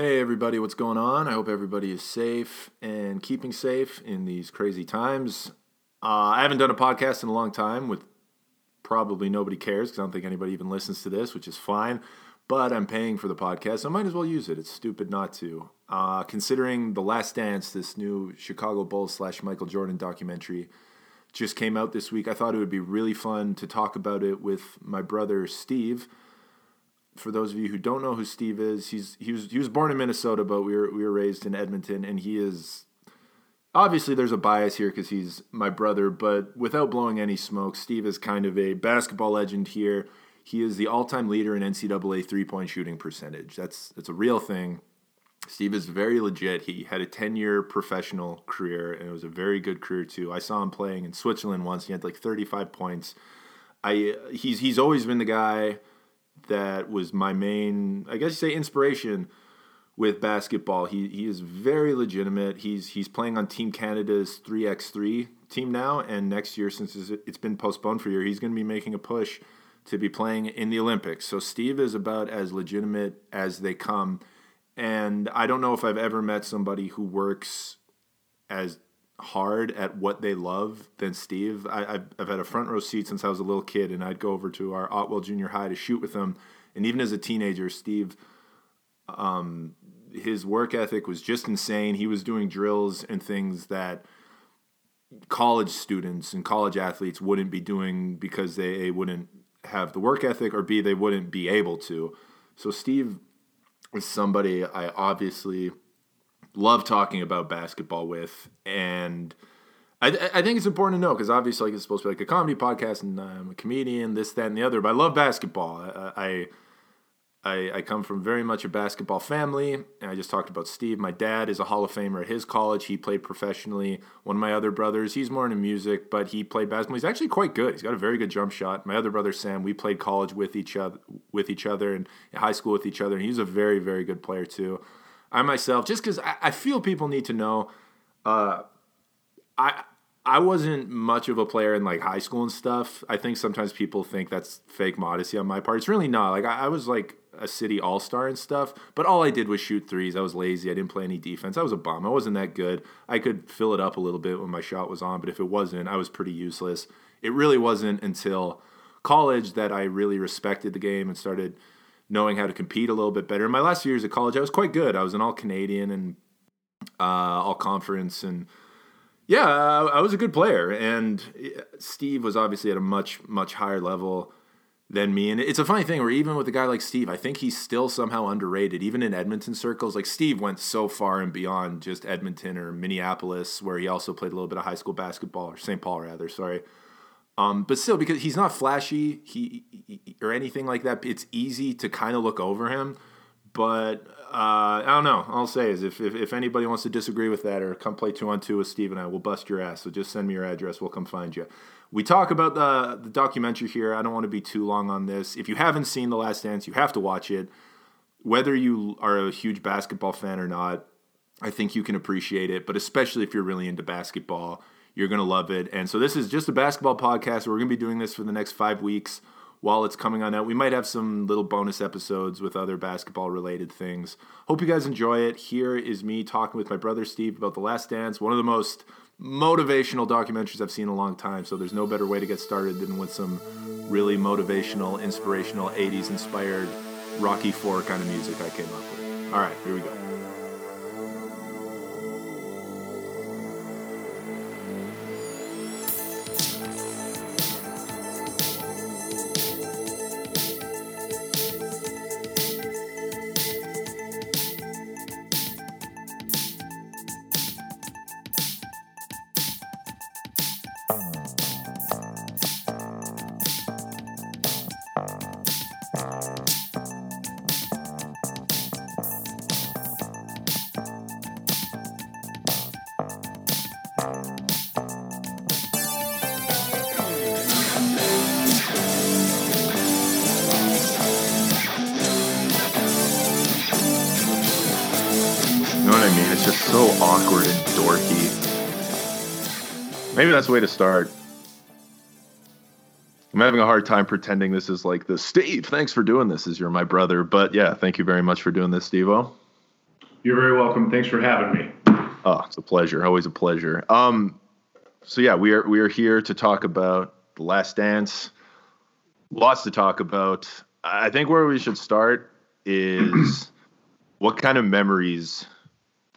Hey, everybody, what's going on? I hope everybody is safe and keeping safe in these crazy times. Uh, I haven't done a podcast in a long time with probably nobody cares because I don't think anybody even listens to this, which is fine. But I'm paying for the podcast, so I might as well use it. It's stupid not to. Uh, considering The Last Dance, this new Chicago Bulls slash Michael Jordan documentary, just came out this week, I thought it would be really fun to talk about it with my brother Steve for those of you who don't know who Steve is, he's he was he was born in Minnesota, but we were we were raised in Edmonton, and he is obviously there's a bias here because he's my brother, but without blowing any smoke, Steve is kind of a basketball legend here. He is the all-time leader in NCAA three-point shooting percentage. That's that's a real thing. Steve is very legit. He had a 10-year professional career, and it was a very good career too. I saw him playing in Switzerland once. He had like 35 points. I he's he's always been the guy that was my main, I guess you say, inspiration with basketball. He he is very legitimate. He's he's playing on Team Canada's three x three team now, and next year, since it's been postponed for a year, he's going to be making a push to be playing in the Olympics. So Steve is about as legitimate as they come, and I don't know if I've ever met somebody who works as hard at what they love than Steve. I, have I've had a front row seat since I was a little kid, and I'd go over to our Ottewell Junior High to shoot with them. And even as a teenager, Steve, um, his work ethic was just insane. He was doing drills and things that college students and college athletes wouldn't be doing because they a, wouldn't have the work ethic, or B, they wouldn't be able to. So Steve is somebody I obviously love talking about basketball with, and I, I think it's important to know because obviously like it's supposed to be like a comedy podcast, and I'm a comedian, this, that, and the other. But I love basketball. I, I, I come from very much a basketball family, and I just talked about Steve. My dad is a Hall of Famer at his college. He played professionally. One of my other brothers, he's more into music, but he played basketball. He's actually quite good. He's got a very good jump shot. My other brother Sam, we played college with each other, with each other, and high school with each other. And he's a very, very good player too. I myself, just because I, I, feel people need to know, uh, I I wasn't much of a player in like high school and stuff. I think sometimes people think that's fake modesty on my part. It's really not. Like I, I was like a city all star and stuff, but all I did was shoot threes. I was lazy. I didn't play any defense. I was a bum. I wasn't that good. I could fill it up a little bit when my shot was on, but if it wasn't, I was pretty useless. It really wasn't until college that I really respected the game and started knowing how to compete a little bit better. In my last years of college, I was quite good. I was an all Canadian and uh, all conference, and yeah, I was a good player. And Steve was obviously at a much much higher level than me. And it's a funny thing where even with a guy like Steve, I think he's still somehow underrated, even in Edmonton circles. Like Steve went so far and beyond just Edmonton or Minneapolis, where he also played a little bit of high school basketball, or St. Paul rather. Sorry. Um, but still, because he's not flashy, he, he, or anything like that, it's easy to kind of look over him. But uh, I don't know. All I'll say is if, if, if anybody wants to disagree with that or come play two on two with Steve and I, we'll bust your ass. So just send me your address. We'll come find you. We talk about the the documentary here. I don't want to be too long on this. If you haven't seen The Last Dance, you have to watch it. Whether you are a huge basketball fan or not, I think you can appreciate it. But especially if you're really into basketball you're going to love it. And so this is just a basketball podcast. We're going to be doing this for the next five weeks while it's coming on out. We might have some little bonus episodes with other basketball related things. Hope you guys enjoy it. Here is me talking with my brother Steve about The Last Dance, one of the most motivational documentaries I've seen in a long time. So there's no better way to get started than with some really motivational, inspirational, 80s inspired Rocky 4 kind of music I came up with. All right, here we go. Maybe that's the way to start. I'm having a hard time pretending this is like the Steve. Thanks for doing this. As you're my brother, but yeah, thank you very much for doing this, Stevo. You're very welcome. Thanks for having me. Oh, it's a pleasure. Always a pleasure. Um, so yeah, we are we are here to talk about the Last Dance. Lots to talk about. I think where we should start is what kind of memories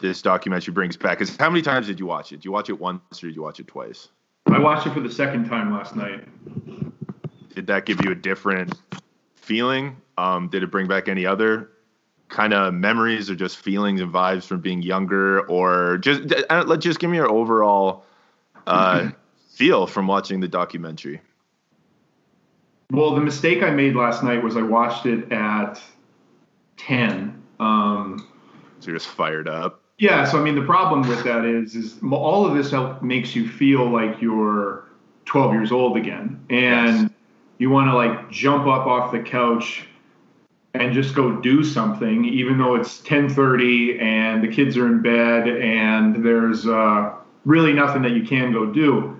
this documentary brings back. Because how many times did you watch it? Did you watch it once or did you watch it twice? I watched it for the second time last night. Did that give you a different feeling? Um, did it bring back any other kind of memories or just feelings and vibes from being younger, or just uh, let just give me your overall uh, feel from watching the documentary? Well, the mistake I made last night was I watched it at ten. Um, so you're just fired up. Yeah. So I mean, the problem with that is, is all of this help makes you feel like you're 12 years old again, and yes. you want to like jump up off the couch and just go do something, even though it's 10:30 and the kids are in bed and there's uh, really nothing that you can go do.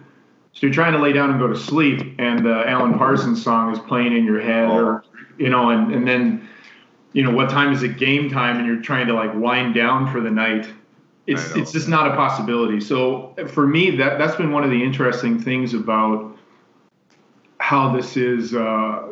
So you're trying to lay down and go to sleep, and the Alan Parsons song is playing in your head, oh. or you know, and and then you know what time is it game time, and you're trying to like wind down for the night. It's it's just not a possibility. So for me, that that's been one of the interesting things about how this is. Uh,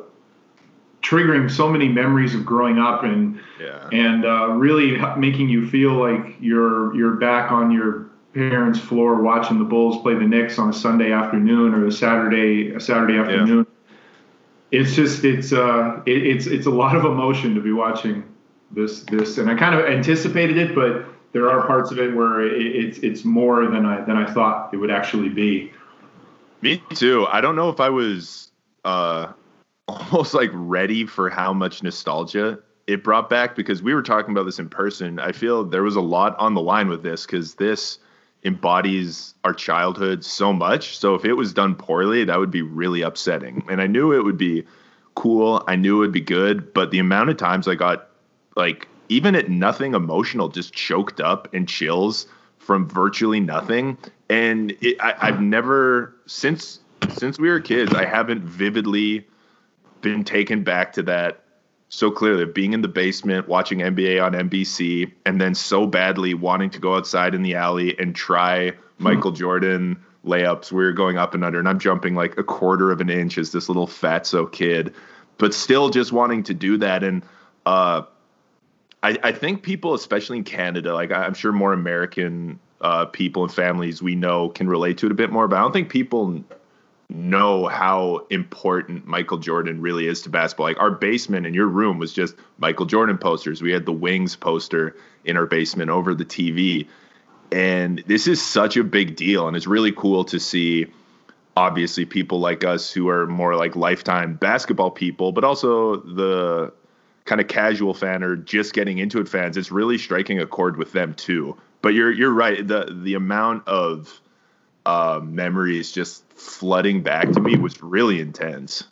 triggering so many memories of growing up and yeah. and uh, really making you feel like you're you're back on your parents' floor watching the Bulls play the Knicks on a Sunday afternoon or a Saturday a Saturday afternoon. Yeah. It's just it's uh it, it's it's a lot of emotion to be watching this this and I kind of anticipated it, but there are parts of it where it, it's it's more than I than I thought it would actually be. Me too. I don't know if I was uh almost like ready for how much nostalgia it brought back because we were talking about this in person. I feel there was a lot on the line with this because this embodies our childhood so much. So if it was done poorly, that would be really upsetting. And I knew it would be cool. I knew it would be good, but the amount of times I got like even at nothing emotional, just choked up and chills from virtually nothing. And it, I, I've never since since we were kids, I haven't vividly been taken back to that so clearly being in the basement watching NBA on NBC and then so badly wanting to go outside in the alley and try Michael Jordan layups. We are going up and under, and I'm jumping like a quarter of an inch as this little fatso kid, but still just wanting to do that. And uh, I, I think people, especially in Canada, like I'm sure more American uh, people and families we know can relate to it a bit more, but I don't think people know how important Michael Jordan really is to basketball. Like our basement in your room was just Michael Jordan posters. We had the Wings poster in our basement over the TV. And this is such a big deal. And it's really cool to see, obviously, people like us who are more like lifetime basketball people, but also the kind of casual fan or just getting into it fans. It's really striking a chord with them too. But you're you're right. The the amount of uh, memories just flooding back to me was really intense.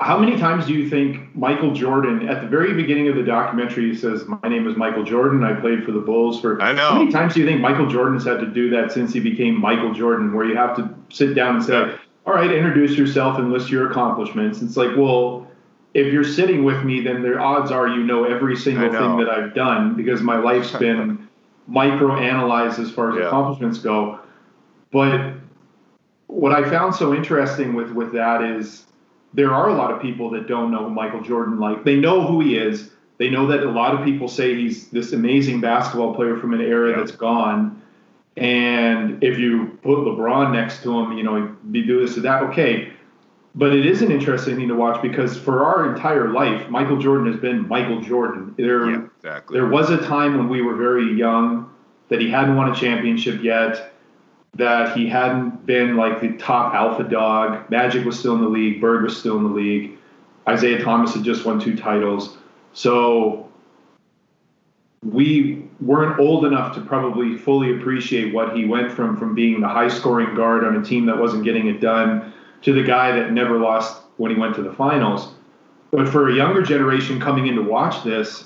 How many times do you think Michael Jordan, at the very beginning of the documentary, he says, My name is Michael Jordan. I played for the Bulls for. I know. How many times do you think Michael Jordan's had to do that since he became Michael Jordan, where you have to sit down and say, All right, introduce yourself and list your accomplishments? It's like, well, if you're sitting with me, then the odds are you know every single know. thing that I've done because my life's been micro analyzed as far as yeah. accomplishments go. But what I found so interesting with with that is there are a lot of people that don't know Michael Jordan like they know who he is. They know that a lot of people say he's this amazing basketball player from an era that's gone. And if you put LeBron next to him, you know, be do this or that, okay. But it is an interesting thing to watch because for our entire life, Michael Jordan has been Michael Jordan. There, yeah, exactly. there was a time when we were very young that he hadn't won a championship yet that he hadn't been like the top alpha dog. Magic was still in the league. Bird was still in the league. Isiah Thomas had just won two titles. So we weren't old enough to probably fully appreciate what he went from from being the high scoring guard on a team that wasn't getting it done to the guy that never lost when he went to the finals. But for a younger generation coming in to watch this,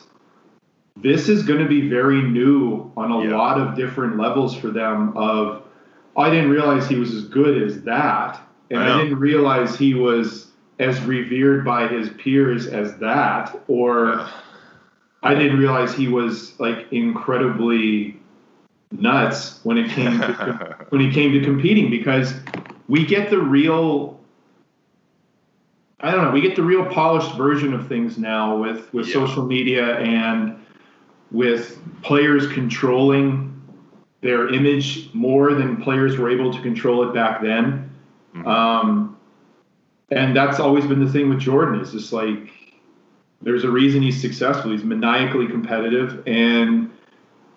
this is going to be very new on a yeah. lot of different levels for them of I didn't realize he was as good as that, and I, I didn't realize he was as revered by his peers as that, or I didn't realize he was like incredibly nuts when it came to, when he came to competing because we get the real I don't know, we get the real polished version of things now with with yeah. social media and with players controlling their image more than players were able to control it back then. Mm-hmm. Um, and that's always been the thing with Jordan is just like there's a reason he's successful. He's maniacally competitive and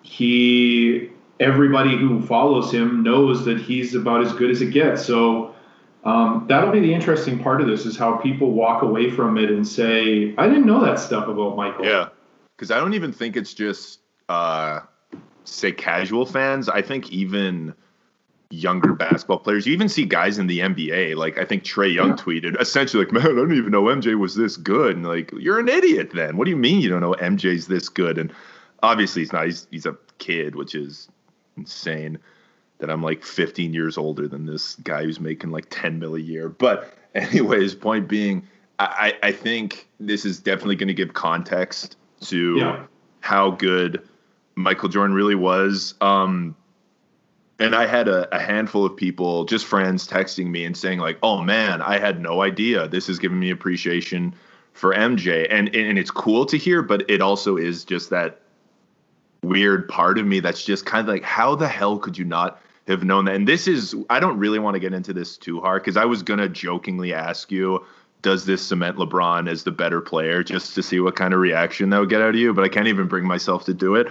he everybody who follows him knows that he's about as good as it gets. So um, that'll be the interesting part of this is how people walk away from it and say, I didn't know that stuff about Michael. Yeah. Because I don't even think it's just, uh, say, casual fans. I think even younger basketball players, you even see guys in the NBA. Like, I think Trae Young yeah. tweeted essentially, like, man, I don't even know MJ was this good. And, like, you're an idiot then. What do you mean you don't know MJ's this good? And obviously, he's not. He's, he's a kid, which is insane that I'm like 15 years older than this guy who's making like 10 mil a year. But anyways, point being, I, I think this is definitely going to give context to yeah. how good Michael Jordan really was. Um, and I had a, a, handful of people, just friends, texting me and saying like, "Oh man, I had no idea. This is giving me appreciation for MJ." And and it's cool to hear, but it also is just that weird part of me that's just kind of like, how the hell could you not have known that. And this is, I don't really want to get into this too hard because I was going to jokingly ask you, does this cement LeBron as the better player just to see what kind of reaction that would get out of you? But I can't even bring myself to do it.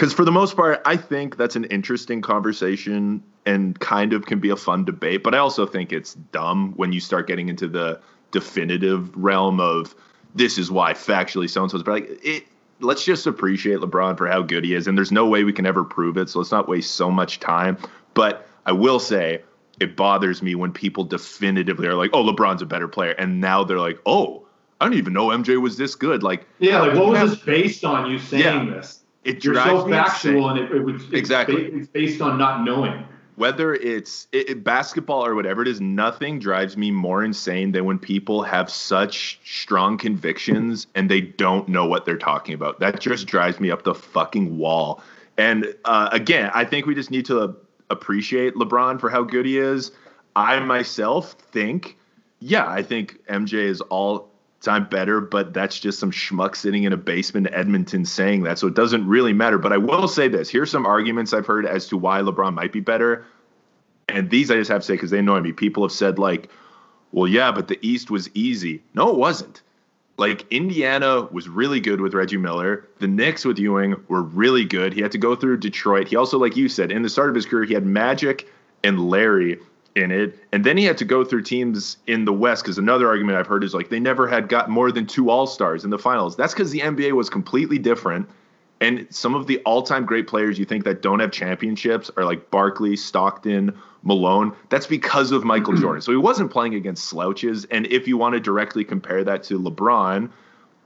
Because for the most part, I think that's an interesting conversation and kind of can be a fun debate. But I also think it's dumb when you start getting into the definitive realm of this is why factually so and so's. But like, it, let's just appreciate LeBron for how good he is. And there's no way we can ever prove it. So let's not waste so much time. But I will say it bothers me when people definitively are like, "Oh, LeBron's a better player," and now they're like, "Oh, I don't even know MJ was this good." Like, yeah, like what was have, this based on? You saying yeah, this? It You're so factual, and it, it it's exactly it's based on not knowing. Whether it's it, it, basketball or whatever it is, nothing drives me more insane than when people have such strong convictions and they don't know what they're talking about. That just drives me up the fucking wall. And uh, again, I think we just need to appreciate LeBron for how good he is. I myself think, yeah, I think MJ is all time better, but that's just some schmuck sitting in a basement in Edmonton saying that. So it doesn't really matter. But I will say this here's some arguments I've heard as to why LeBron might be better. And these I just have to say because they annoy me. People have said, like, well, yeah, but the East was easy. No, it wasn't. Like Indiana was really good with Reggie Miller. The Knicks with Ewing were really good. He had to go through Detroit. He also, like you said, in the start of his career, he had Magic and Larry in it. And then he had to go through teams in the West because another argument I've heard is like they never had got more than two All Stars in the finals. That's because the NBA was completely different. And some of the all time great players you think that don't have championships are like Barkley, Stockton, Malone. That's because of Michael Jordan. So he wasn't playing against slouches. And if you want to directly compare that to LeBron,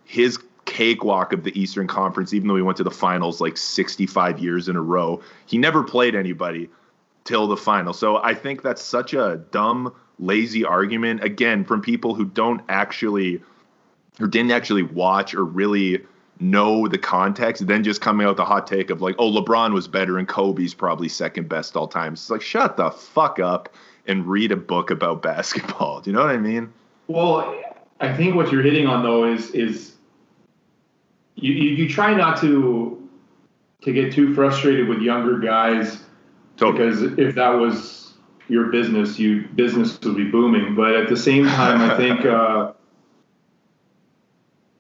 his cakewalk of the Eastern Conference, even though he went to the finals like 65 years in a row, he never played anybody till the final. So I think that's such a dumb, lazy argument. Again, from people who don't actually or didn't actually watch or really know the context, then just coming out the hot take of like, oh, LeBron was better and Kobe's probably second best all time. It's like, shut the fuck up and read a book about basketball. Do you know what I mean? Well, I think what you're hitting on though is is you, you, you try not to to get too frustrated with younger guys totally. because if that was your business, you business would be booming. But at the same time, I think uh,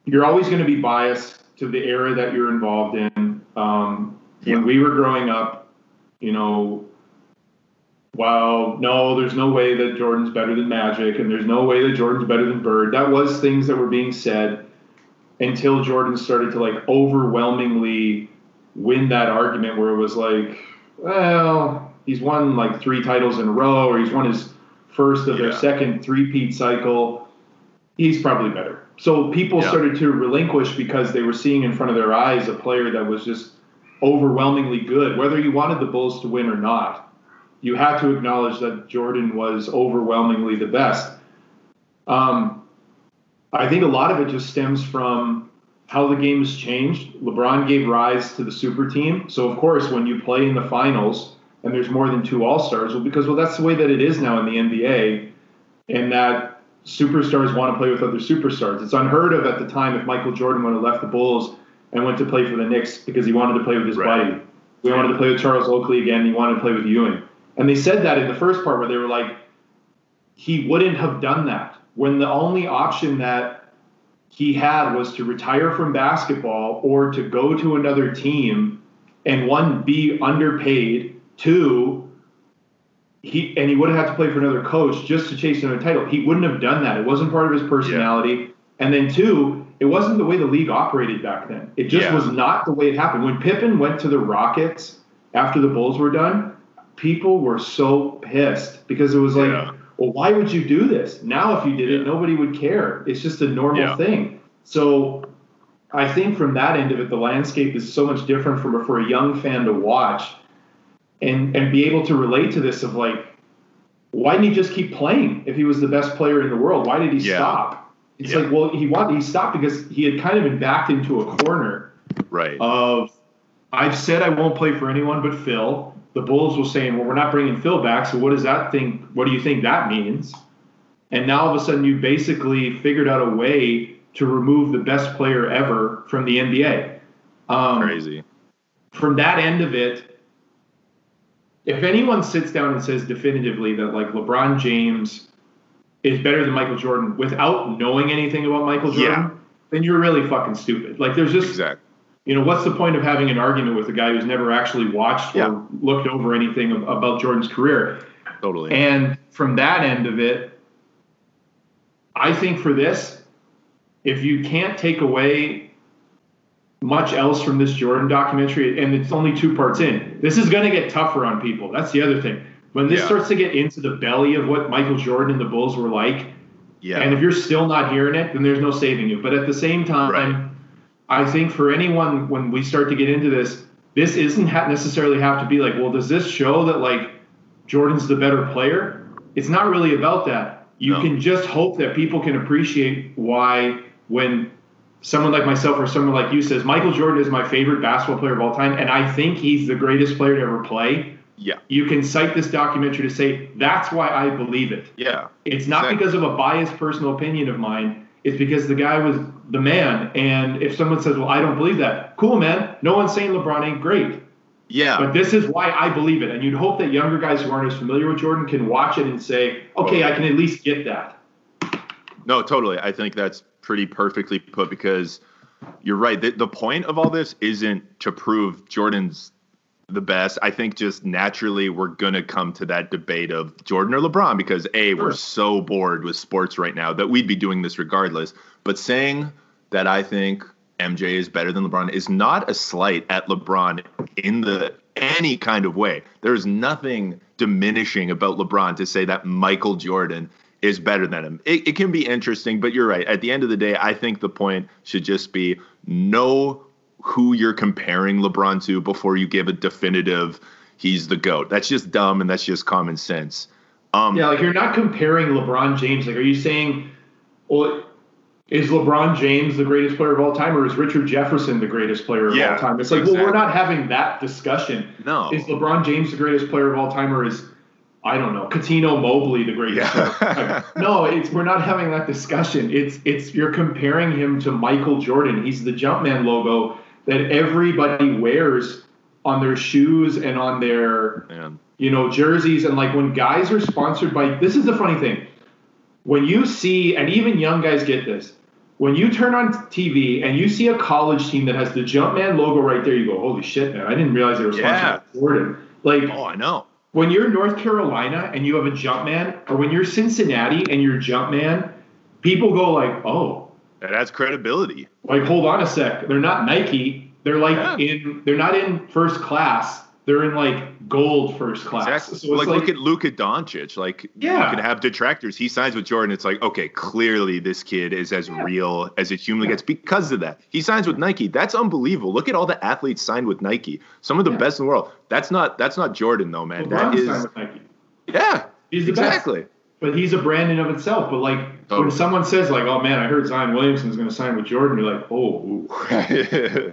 you're always going to be biased to the era that you're involved in. Um, yeah. When we were growing up, you know, well, no, there's no way that Jordan's better than Magic, and there's no way that Jordan's better than Bird. That was things that were being said until Jordan started to like overwhelmingly win that argument where it was like, well, he's won like three titles in a row, or he's won his first of yeah. their second three-peat cycle. He's probably better. So people yeah. started to relinquish because they were seeing in front of their eyes a player that was just overwhelmingly good. Whether you wanted the Bulls to win or not, you had to acknowledge that Jordan was overwhelmingly the best. Um, I think a lot of it just stems from how the game has changed. LeBron gave rise to the super team. So of course, when you play in the finals and there's more than two All Stars, well, because well, that's the way that it is now in the NBA, and that superstars want to play with other superstars. It's unheard of at the time if Michael Jordan would have left the Bulls and went to play for the Knicks because he wanted to play with his Right. buddy. We wanted to play with Charles Oakley again. He wanted to play with Ewing. And they said that in the first part where they were like, he wouldn't have done that when the only option that he had was to retire from basketball or to go to another team and one be underpaid. Two he and he would have had to play for another coach just to chase another title. He wouldn't have done that. It wasn't part of his personality. And then two it wasn't the way the league operated back then. It just Yeah. was not the way it happened. When pippen went to the rockets after the bulls were done people were so pissed because it was like Yeah. Well why would you do this now if you did it nobody would care it's just a normal Yeah. thing so i think from that end of it the landscape is so much different from for a young fan to watch and and be able to relate to this of like why didn't he just keep playing if he was the best player in the world why did he Yeah. stop it's Yeah. like well he wanted he stopped because he had kind of been backed into a corner Right. of I've said I won't play for anyone but Phil. The Bulls were saying, well, we're not bringing Phil back, so what does that think? What do you think that means? And now all of a sudden, you basically figured out a way to remove the best player ever from the NBA. Um, Crazy. From that end of it, if anyone sits down and says definitively that like LeBron James is better than Michael Jordan without knowing anything about Michael Jordan, Yeah. then you're really fucking stupid. Like there's just Exactly. You know, what's the point of having an argument with a guy who's never actually watched Yeah. or looked over anything about Jordan's career? Totally. And from that end of it, I think for this, if you can't take away much else from this Jordan documentary, and it's only two parts in, this is going to get tougher on people. That's the other thing. When this Yeah. starts to get into the belly of what Michael Jordan and the Bulls were like, yeah. and if you're still not hearing it, then there's no saving you. But at the same time, Right. I think for anyone when we start to get into this, this isn't ha- necessarily have to be like, well, does this show that like Jordan's the better player? It's not really about that. You No. can just hope that people can appreciate why when someone like myself or someone like you says Michael Jordan is my favorite basketball player of all time, and I think he's the greatest player to ever play. yeah. You can cite this documentary to say that's why I believe it. Yeah. It's not Exactly. because of a biased personal opinion of mine. It's because the guy was the man. And if someone says, "Well, I don't believe that," cool, man. No one's saying LeBron ain't great, Yeah. but this is why I believe it. And you'd hope that younger guys who aren't as familiar with Jordan can watch it and say, "Okay, I can at least get that." No, totally. I think that's pretty perfectly put because you're right. The, the point of all this isn't to prove Jordan's the best. I think just naturally we're going to come to that debate of Jordan or LeBron because A, we're so bored with sports right now that we'd be doing this regardless. But saying that I think MJ is better than LeBron is not a slight at LeBron in the any kind of way. There's nothing diminishing about LeBron to say that Michael Jordan is better than him. It, it can be interesting, but you're right. At the end of the day, I think the point should just be know who you're comparing LeBron to before you give a definitive he's the GOAT. That's just dumb and that's just common sense. Um, Yeah, like you're not comparing LeBron James. Like, are you saying, well, is LeBron James the greatest player of all time, or is Richard Jefferson the greatest player of Yeah, all time? It's like, well, we're not having that discussion. No. Is LeBron James the greatest player of all time, or is I don't know, Cuttino Mobley the greatest Yeah. player? of all time? no, it's we're not having that discussion. It's it's you're comparing him to Michael Jordan. He's the Jumpman logo that everybody wears on their shoes and on their Man. you know, jerseys and like when guys are sponsored by this is the funny thing. When you see and even young guys get this. When you turn on TV and you see a college team that has the Jumpman logo right there, you go, "Holy shit, man! I didn't realize they were sponsored by Jordan." Like Oh, I know. when you're North Carolina and you have a Jumpman, or when you're Cincinnati and you're Jumpman, people go like, "Oh, That adds credibility. like hold on a sec they're not nike they're like Yeah. in they're not in first class they're in like gold first class Exactly. so like, like, look at Luka Doncic. Like Yeah. you can have detractors. He signs with Jordan. It's like, okay, clearly this kid is as Yeah. real as it humanly gets because of that. He signs with Nike. That's unbelievable. Look at all the athletes signed with Nike. Some of the best in the world. That's not that's not Jordan though, man. LeBron's that is yeah. He's the best. But he's a brand in of itself. But like Totally. when someone says like, "Oh man, I heard Zion Williamson's going to sign with Jordan," you're like, "Oh,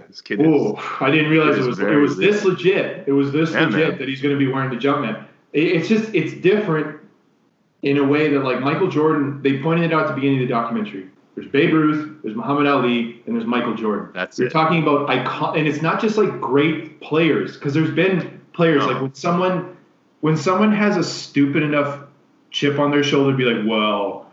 this kid is, oh, I didn't realize It is was it was this legit. It was this Yeah, legit man. that he's going to be wearing the Jumpman." It, it's just it's different in a way that like Michael Jordan. They pointed it out at the beginning of the documentary. There's Babe Ruth, there's Muhammad Ali, and there's Michael Jordan. That's You're it. talking about icon, and it's not just like great players because there's been players No. like when someone when someone has a stupid enough chip on their shoulder be like, well,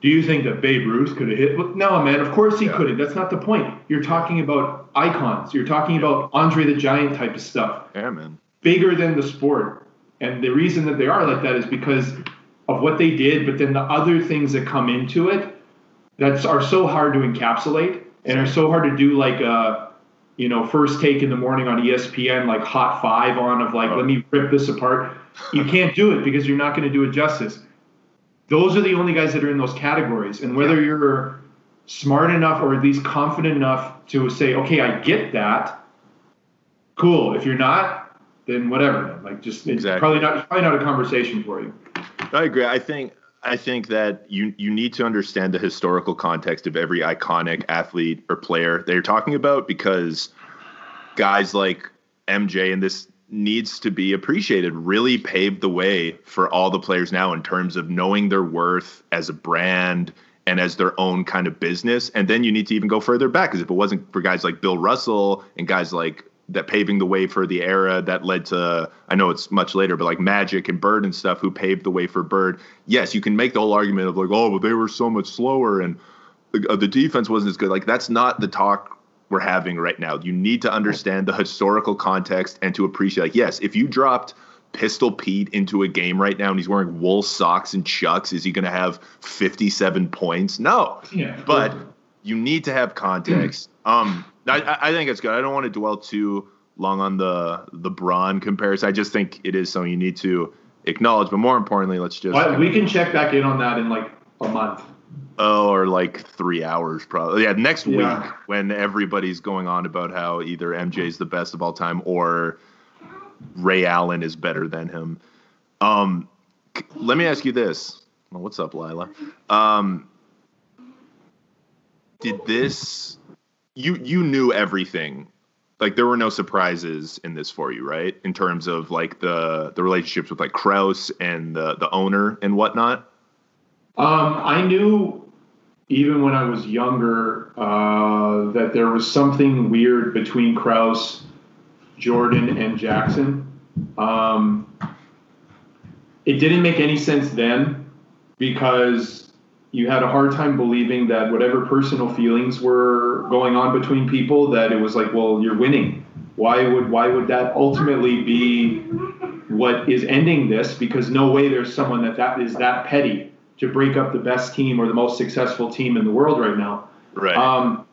do you think that Babe Ruth could have hit? No, man, of course he Yeah. couldn't. That's not the point. You're talking about icons. You're talking about Andre the Giant type of stuff, yeah, man. bigger than the sport. And the reason that they are like that is because of what they did, but then the other things that come into it that are so hard to encapsulate and are so hard to do like a you know first take in the morning on espn like hot five on of like Oh. let me rip this apart. You can't do it because you're not going to do it justice. Those are the only guys that are in those categories. And whether you're smart enough or at least confident enough to say okay i get that cool. If you're not then whatever. Like just it's Exactly. probably not probably not a conversation for you. I agree. I think I think that you you need to understand the historical context of every iconic athlete or player that you're talking about because guys like MJ and this needs to be appreciated really paved the way for all the players now in terms of knowing their worth as a brand and as their own kind of business. And then you need to even go further back because if it wasn't for guys like Bill Russell and guys like that paving the way for the era that led to I know it's much later, but like Magic and Bird and stuff who paved the way for Bird. Yes, you can make the whole argument of like, oh, but they were so much slower and uh, the defense wasn't as good. Like that's not the talk we're having right now. You need to understand the historical context and to appreciate like, yes, if you dropped Pistol Pete into a game right now and he's wearing wool socks and chucks, is he going to have 57 points? No yeah but you need to have context. Um, I- I, think it's good. I don't want to dwell too long on the the Braun comparison. I just think it is something you need to acknowledge. But more importantly, let's just Well, we can check back in on that in like a month oh, or like three hours probably. Yeah, next Yeah. week when everybody's going on about how either MJ's the best of all time or Ray Allen is better than him. Um, let me ask you this. Well, what's up, Lila? Um, did this? You you knew everything. Like there were no surprises in this for you, right? In terms of like the the relationships with like Krause and the the owner and whatnot. Um, I knew even when I was younger uh, that there was something weird between Krause, Jordan, and Jackson. Um, it didn't make any sense then because you had a hard time believing that whatever personal feelings were going on between people that it was like well you're winning why would why would that ultimately be what is ending this because no way there's someone that that is that petty to break up the best team or the most successful team in the world right now Right. um,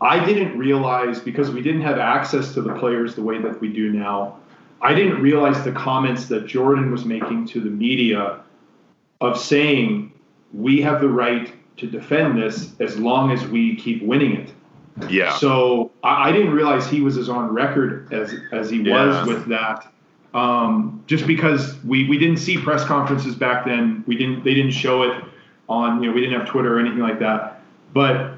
I didn't realize because we didn't have access to the players the way that we do now. I didn't realize the comments that Jordan was making to the media of saying we have the right to defend this as long as we keep winning it. yeah. So I, I didn't realize he was as on record as as he Yeah. was with that. Um, just because we, we didn't see press conferences back then, we didn't they didn't show it on you know we didn't have Twitter or anything like that. But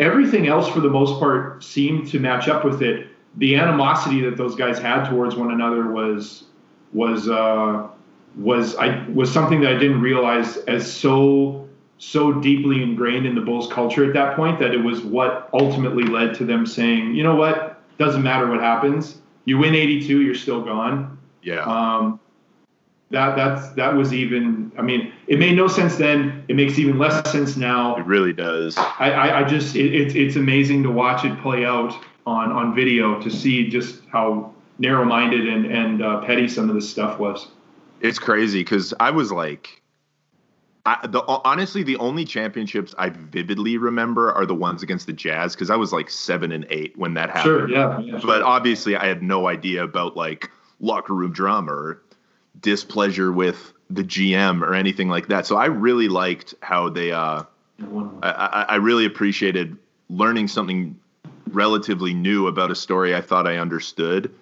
everything else for the most part seemed to match up with it. The animosity that those guys had towards one another was was uh, was I was something that I didn't realize as so so deeply ingrained in the Bulls culture at that point that it was what ultimately led to them saying, you know what, doesn't matter what happens. You win 82, you're still gone. yeah. Um, that that's that was even. I mean, it made no sense then. It makes even less sense now. it really does. I, I, I just it, it's it's amazing to watch it play out on on video to see just how narrow-minded and and uh, petty some of this stuff was. It's crazy because I was like, I, the honestly, the only championships I vividly remember are the ones against the Jazz because I was like seven and eight when that happened. Sure, yeah, yeah But obviously, I had no idea about like locker room drama or displeasure with the GM or anything like that. So I really liked how they. Uh, I, I, I really appreciated learning something relatively new about a story I thought I understood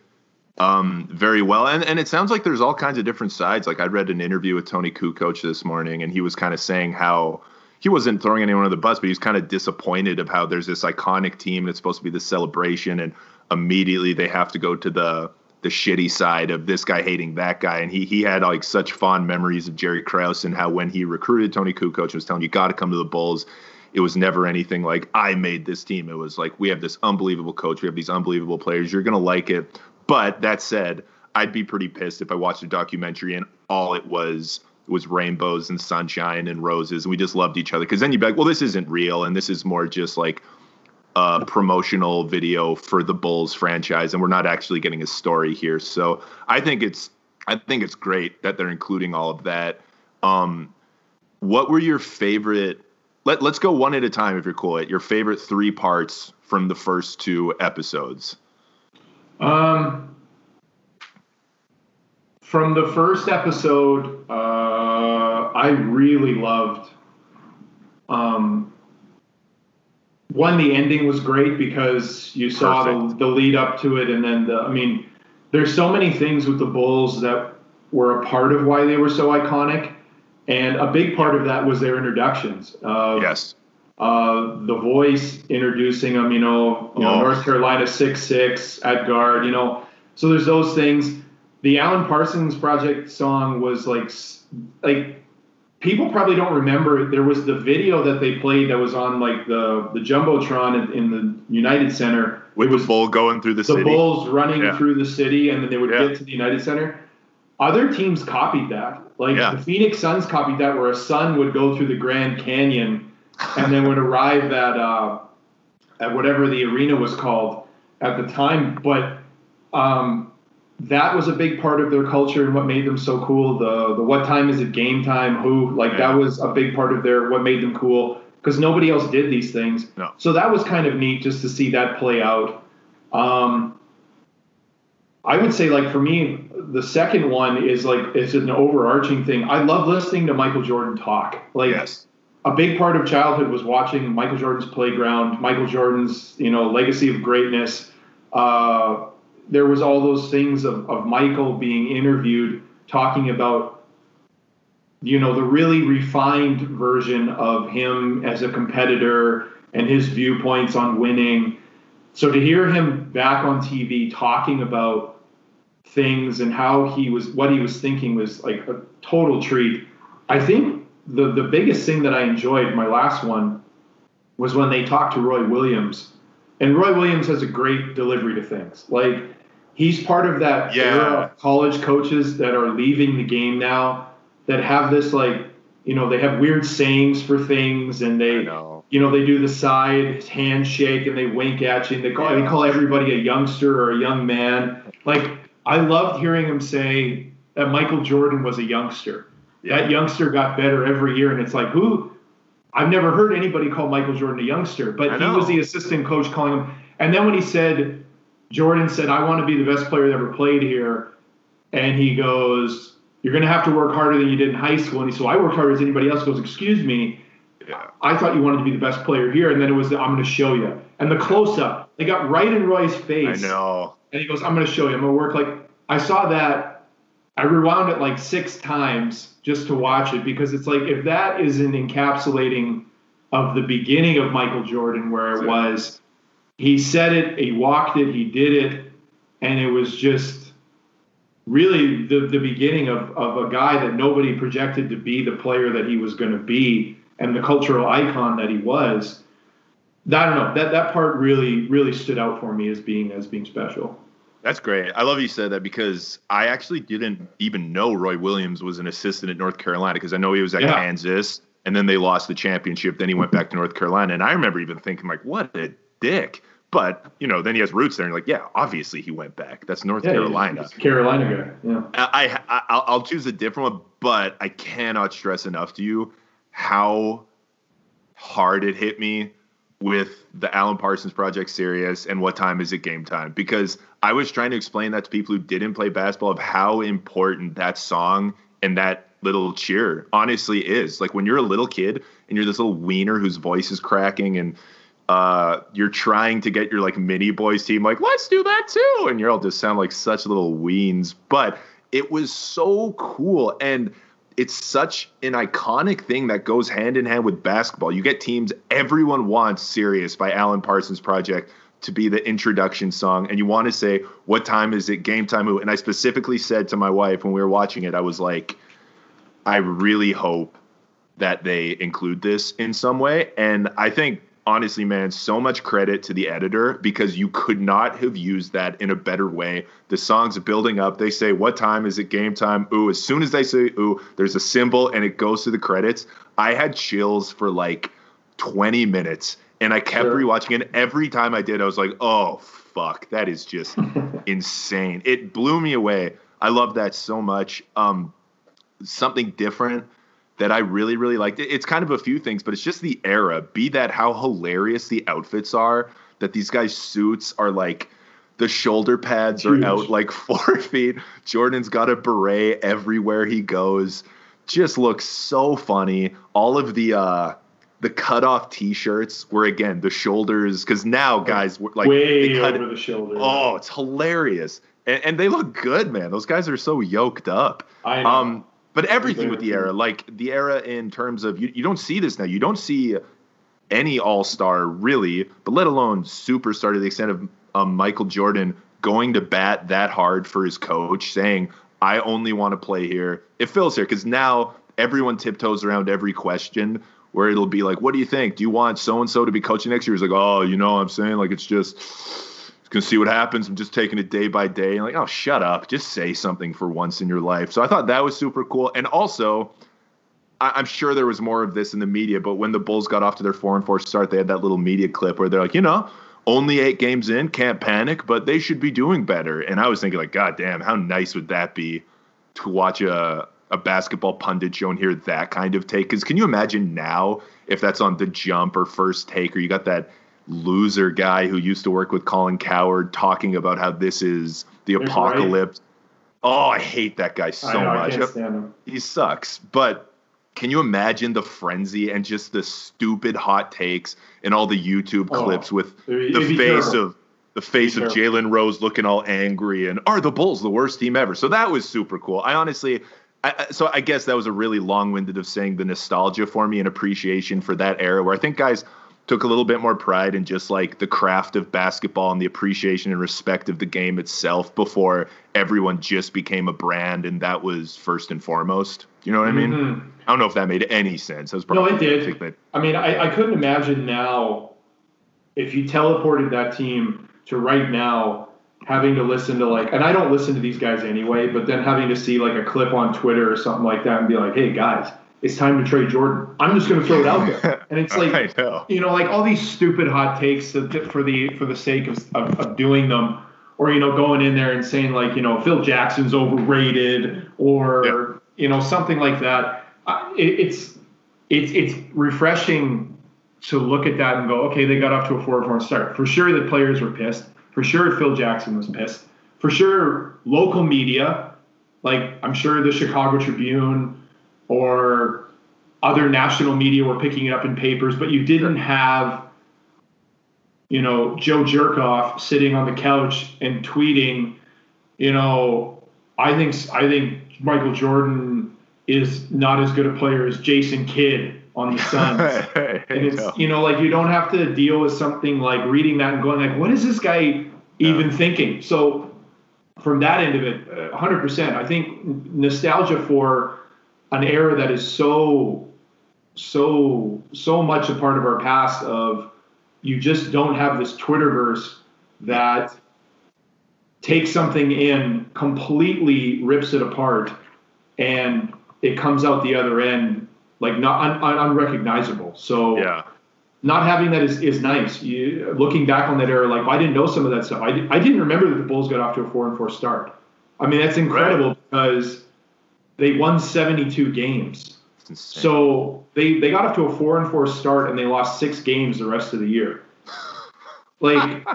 um, very well. And and it sounds like there's all kinds of different sides. Like I read an interview with Toni Kukoc this morning, and he was kind of saying how he wasn't throwing anyone on the bus, but he was kind of disappointed of how there's this iconic team and it's supposed to be the celebration, and immediately they have to go to the the shitty side of this guy hating that guy. And he he had like such fond memories of Jerry Krause and how when he recruited Toni Kukoc he was telling you got to come to the Bulls. It was never anything like I made this team. It was like we have this unbelievable coach, we have these unbelievable players. You're gonna like it. But that said, I'd be pretty pissed if I watched a documentary and all it was was rainbows and sunshine and roses and we just loved each other. Because then you'd be like well this isn't real and this is more just like a promotional video for the bulls franchise and we're not actually getting a story here. So i think it's i think it's great that they're including all of that. Um what were your favorite let, let's go one at a time if you're cool at your favorite three parts from the first two episodes um from the first episode, uh, I really loved. Um, one, the ending was great because you saw the, the, lead up to it, and then the. I mean, there's so many things with the Bulls that were a part of why they were so iconic, and a big part of that was their introductions. Yes. Uh, the voice introducing them, you know, you know, oh. North Carolina six six at guard, you know. So there's those things the Alan Parsons Project song was like like people probably don't remember. There was the video that they played that was on like the the jumbotron in, in the United Center. With it was the bull going through the, the city. The bulls running yeah. through the city, and then they would yeah. get to the United Center. Other teams copied that. Like yeah. the Phoenix Suns copied that, where a sun would go through the Grand Canyon, and then would arrive at uh, at whatever the arena was called at the time. But um, that was a big part of their culture and what made them so cool. The the what time is it game time? Who like that was a big part of their what made them cool because nobody else did these things. No. So that was kind of neat just to see that play out. Um, I would say like for me, the second one is like it's an overarching thing. I love listening to Michael Jordan talk. Like yes. A big part of childhood was watching Michael Jordan's playground, Michael Jordan's you know legacy of greatness. Uh, there was all those things of, of Michael being interviewed talking about you know the really refined version of him as a competitor and his viewpoints on winning so to hear him back on TV talking about things and how he was what he was thinking was like a total treat i think the the biggest thing that i enjoyed my last one was when they talked to roy williams and roy williams has a great delivery to things like he's part of that yeah. era of college coaches that are leaving the game now that have this like you know they have weird sayings for things and they know. you know they do the side handshake and they wink at you and they call yeah. they call everybody a youngster or a young man like I loved hearing him say that Michael Jordan was a youngster yeah. that youngster got better every year and it's like who I've never heard anybody call Michael Jordan a youngster but he was the assistant coach calling him and then when he said Jordan said, I want to be the best player that ever played here. And he goes, You're going to have to work harder than you did in high school. And he said, well, I worked harder as anybody else. He goes, Excuse me. Yeah. I thought you wanted to be the best player here. And then it was, I'm going to show you. And the close up, they got right in Roy's face. I know. And he goes, I'm going to show you. I'm going to work like, I saw that. I rewound it like six times just to watch it because it's like, if that is an encapsulating of the beginning of Michael Jordan, where it was, he said it, he walked it, he did it, and it was just really the, the beginning of, of a guy that nobody projected to be the player that he was going to be and the cultural icon that he was. I don't know that that part really really stood out for me as being as being special. That's great. I love you said that because I actually didn't even know Roy Williams was an assistant at North Carolina because I know he was at yeah. Kansas and then they lost the championship. Then he went back to North Carolina, and I remember even thinking like, "What a dick!" But you know, then he has roots there, and like, yeah, obviously he went back. That's North yeah, Carolina. Carolina guy. Yeah. I, I I'll choose a different one, but I cannot stress enough to you how hard it hit me with the Alan Parsons Project series and what time is it game time because I was trying to explain that to people who didn't play basketball of how important that song and that little cheer honestly is. Like when you're a little kid and you're this little wiener whose voice is cracking and uh, you're trying to get your like mini boys team like let's do that too, and you're all just sound like such little weens. But it was so cool and it's such an iconic thing that goes hand in hand with basketball. You get teams, everyone wants Sirius by Alan Parsons Project to be the introduction song. And you want to say, what time is it? Game time. And I specifically said to my wife when we were watching it, I was like, I really hope that they include this in some way. And I think honestly, man, so much credit to the editor because you could not have used that in a better way. The song's building up. They say, What time is it? Game time. Ooh, as soon as they say ooh, there's a cymbal and it goes to the credits. I had chills for like 20 minutes and I kept sure. rewatching it. Every time I did, I was like, Oh, fuck, that is just insane. It blew me away. I love that so much. Um, something different that I really, really liked. It's kind of a few things, but it's just the era. Be that how hilarious the outfits are, that these guys' suits are like the shoulder pads Huge. are out like four feet. Jordan's got a beret everywhere he goes. Just looks so funny. All of the uh the cut off t-shirts were again the shoulders because now guys were like way they cut over the shoulder. Oh, it's hilarious. And, and, they look good, man. Those guys are so yoked up. I know. Um, but everything with the era, like the era in terms of you, you don't see this now. You don't see any all star really, but let alone superstar to the extent of um, Michael Jordan going to bat that hard for his coach, saying, I only want to play here. It feels here because now everyone tiptoes around every question where it'll be like, What do you think? Do you want so and so to be coaching next year? He's like, Oh, you know what I'm saying? Like, it's just gonna see what happens. I'm just taking it day by day. And like, oh, shut up. Just say something for once in your life. So I thought that was super cool. And also, I- am sure there was more of this in the media, but when the Bulls got off to their four and four start, they had that little media clip where they're like, you know, only eight games in, can't panic, but they should be doing better. And I was thinking, like, God damn, how nice would that be to watch a a basketball pundit show and hear that kind of take? Because can you imagine now if that's on the jump or first take, or you got that loser guy who used to work with Colin Cowherd talking about how this is the There's apocalypse. Right. Oh, I hate that guy so know, much. He sucks. But can you imagine the frenzy and just the stupid hot takes and all the YouTube oh, clips with the face of the face of Jalen Rose looking all angry and are the Bulls the worst team ever? So that was super cool. I honestly I, so I guess that was a really long-winded of saying the nostalgia for me and appreciation for that era where I think guys took a little bit more pride in just like the craft of basketball and the appreciation and respect of the game itself before everyone just became a brand and that was first and foremost. You know what I mean? Mm-hmm. I don't know if that made any sense. That was probably no, it did. That, I mean, I, I couldn't imagine now if you teleported that team to right now having to listen to like, and I don't listen to these guys anyway, but then having to see like a clip on Twitter or something like that and be like, hey guys, it's time to trade Jordan. I'm just going to throw it out there. And it's like, know. you know, like all these stupid hot takes for the for the sake of, of, of, doing them, or you know, going in there and saying like, you know, Phil Jackson's overrated, or you know, something like that. It, it's it's it's refreshing to look at that and go, okay, they got off to a four four start. For sure, the players were pissed. For sure, Phil Jackson was pissed. For sure, local media, like I'm sure the Chicago Tribune or other national media were picking it up in papers, but you didn't have, you know, Joe Jerkoff sitting on the couch and tweeting, you know, I think I think Michael Jordan is not as good a player as Jason Kidd on the Suns. and it's you know like you don't have to deal with something like reading that and going like what is this guy even thinking? So from that end of it, uh, 100%. I think nostalgia for an era that is so so so much a part of our past of you just don't have this twitterverse that takes something in completely rips it apart and it comes out the other end like not un, un, unrecognizable so yeah not having that is, is nice you looking back on that era like I didn't know some of that stuff I, I didn't remember that the bulls got off to a four and four start i mean that's incredible right. because they won 72 games. So they, they got off to a four and four start and they lost six games the rest of the year. Like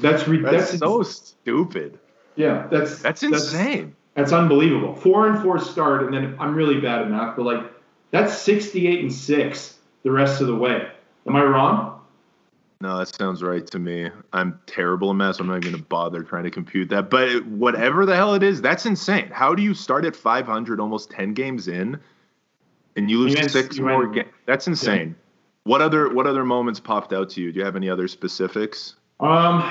that's re- that's, that's so stupid. Yeah, that's that's insane. That's, that's unbelievable. Four and four start, and then I'm really bad at math, but like that's 68 and six the rest of the way. Am I wrong? No, that sounds right to me. I'm terrible in math, so I'm not going to bother trying to compute that. But whatever the hell it is, that's insane. How do you start at 500, almost 10 games in, and you lose you six went, more games? That's insane. Yeah. What other what other moments popped out to you? Do you have any other specifics? Um,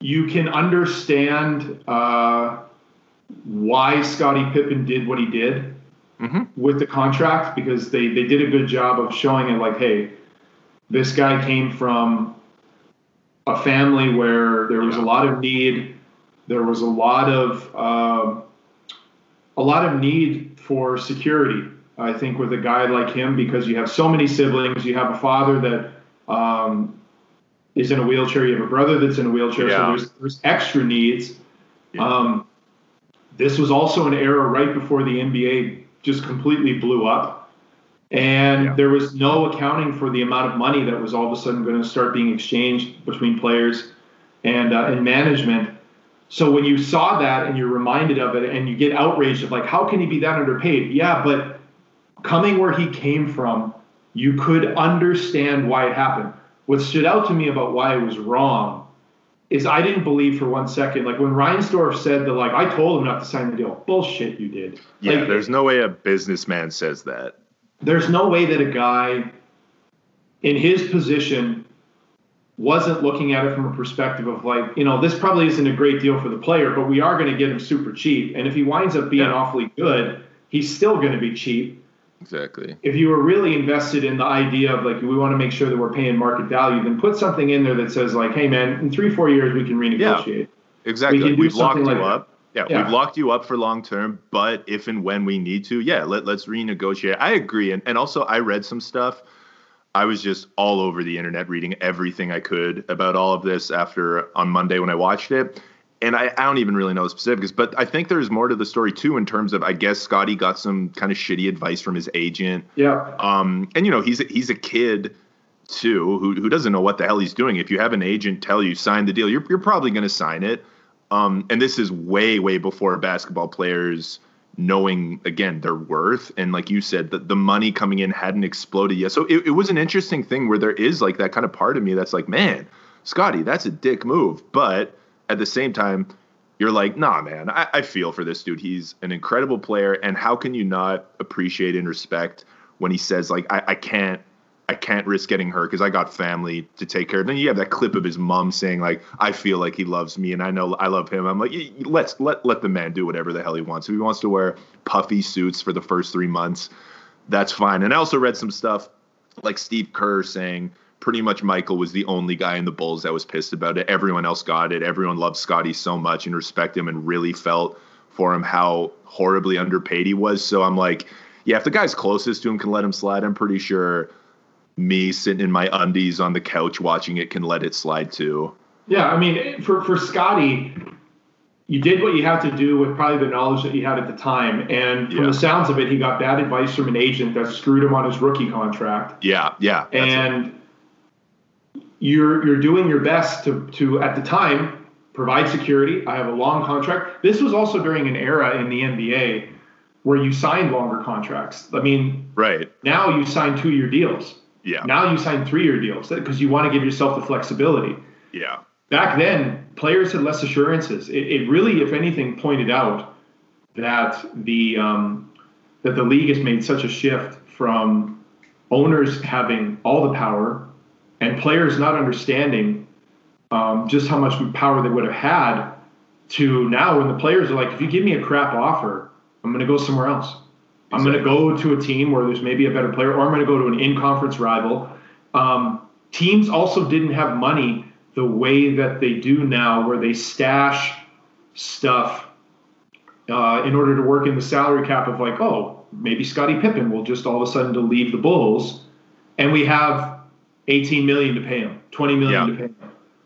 you can understand uh, why Scottie Pippen did what he did mm-hmm. with the contract because they, they did a good job of showing it like, hey, this guy came from a family where there was a lot of need. There was a lot of uh, a lot of need for security. I think with a guy like him because you have so many siblings. You have a father that um, is in a wheelchair. You have a brother that's in a wheelchair. Yeah. So there's there's extra needs. Yeah. Um, this was also an era right before the NBA just completely blew up. And yeah. there was no accounting for the amount of money that was all of a sudden going to start being exchanged between players and uh, and management. So when you saw that and you're reminded of it and you get outraged of like, how can he be that underpaid? Yeah, but coming where he came from, you could understand why it happened. What stood out to me about why it was wrong is I didn't believe for one second. Like when Reinsdorf said that, like I told him not to sign the deal. Bullshit, you did. Yeah, like, there's no way a businessman says that. There's no way that a guy in his position wasn't looking at it from a perspective of like, you know, this probably isn't a great deal for the player, but we are going to get him super cheap. And if he winds up being yeah. awfully good, he's still going to be cheap. Exactly. If you were really invested in the idea of like we want to make sure that we're paying market value, then put something in there that says like, hey man, in three four years we can renegotiate. Yeah, exactly. We have locked you up. Yeah, yeah, we've locked you up for long term, but if and when we need to, yeah, let, let's renegotiate. I agree. And, and also, I read some stuff. I was just all over the internet reading everything I could about all of this after on Monday when I watched it and I, I, don't even really know the specifics, but I think there's more to the story too in terms of I guess Scottie got some kind of shitty advice from his agent. Yeah. Um, and you know he's a, he's a kid too who who doesn't know what the hell he's doing. If you have an agent tell you sign the deal, you're you're probably going to sign it. Um, and this is way way before basketball players knowing again their worth and like you said that the money coming in hadn't exploded yet. So it, it was an interesting thing where there is like that kind of part of me that's like, man, Scottie, that's a dick move, but at the same time, you're like, nah, man, I, I, feel for this dude. He's an incredible player, and how can you not appreciate and respect when he says like, I, I can't, I can't risk getting hurt because I got family to take care of. Then you have that clip of his mom saying like, I feel like he loves me, and I know I love him. I'm like, let's let let the man do whatever the hell he wants. If he wants to wear puffy suits for the first three months, that's fine. And I also read some stuff like Steve Kerr saying pretty much Michael was the only guy in the Bulls that was pissed about it. Everyone else got it. Everyone loved Scottie so much and respect him and really felt for him how horribly underpaid he was. So I'm like, yeah, if the guy's closest to him can let him slide, I'm pretty sure me sitting in my undies on the couch watching it can let it slide too. Yeah, I mean, for for Scottie, you did what you had to do with probably the knowledge that you had at the time. And from yeah. the sounds of it, he got bad advice from an agent that screwed him on his rookie contract. Yeah, yeah. And it you're you're doing your best to to at the time provide security. I have a long contract. This was also during an era in the NBA where you signed longer contracts. I mean, right now you sign two year deals. Yeah. Now you sign three year deals because you want to give yourself the flexibility. Yeah. Back then, players had less assurances. It, it really, if anything, pointed out that the um, that the league has made such a shift from owners having all the power and players not understanding um, just how much power they would have had to now when the players are like, if you give me a crap offer, I'm going to go somewhere else. I'm going to go to a team where there's maybe a better player, or I'm going to go to an in-conference rival. Um, teams also didn't have money the way that they do now, where they stash stuff uh, in order to work in the salary cap of like, oh, maybe Scottie Pippen will just all of a sudden to leave the Bulls, and we have 18 million to pay him, 20 million yeah. to pay him.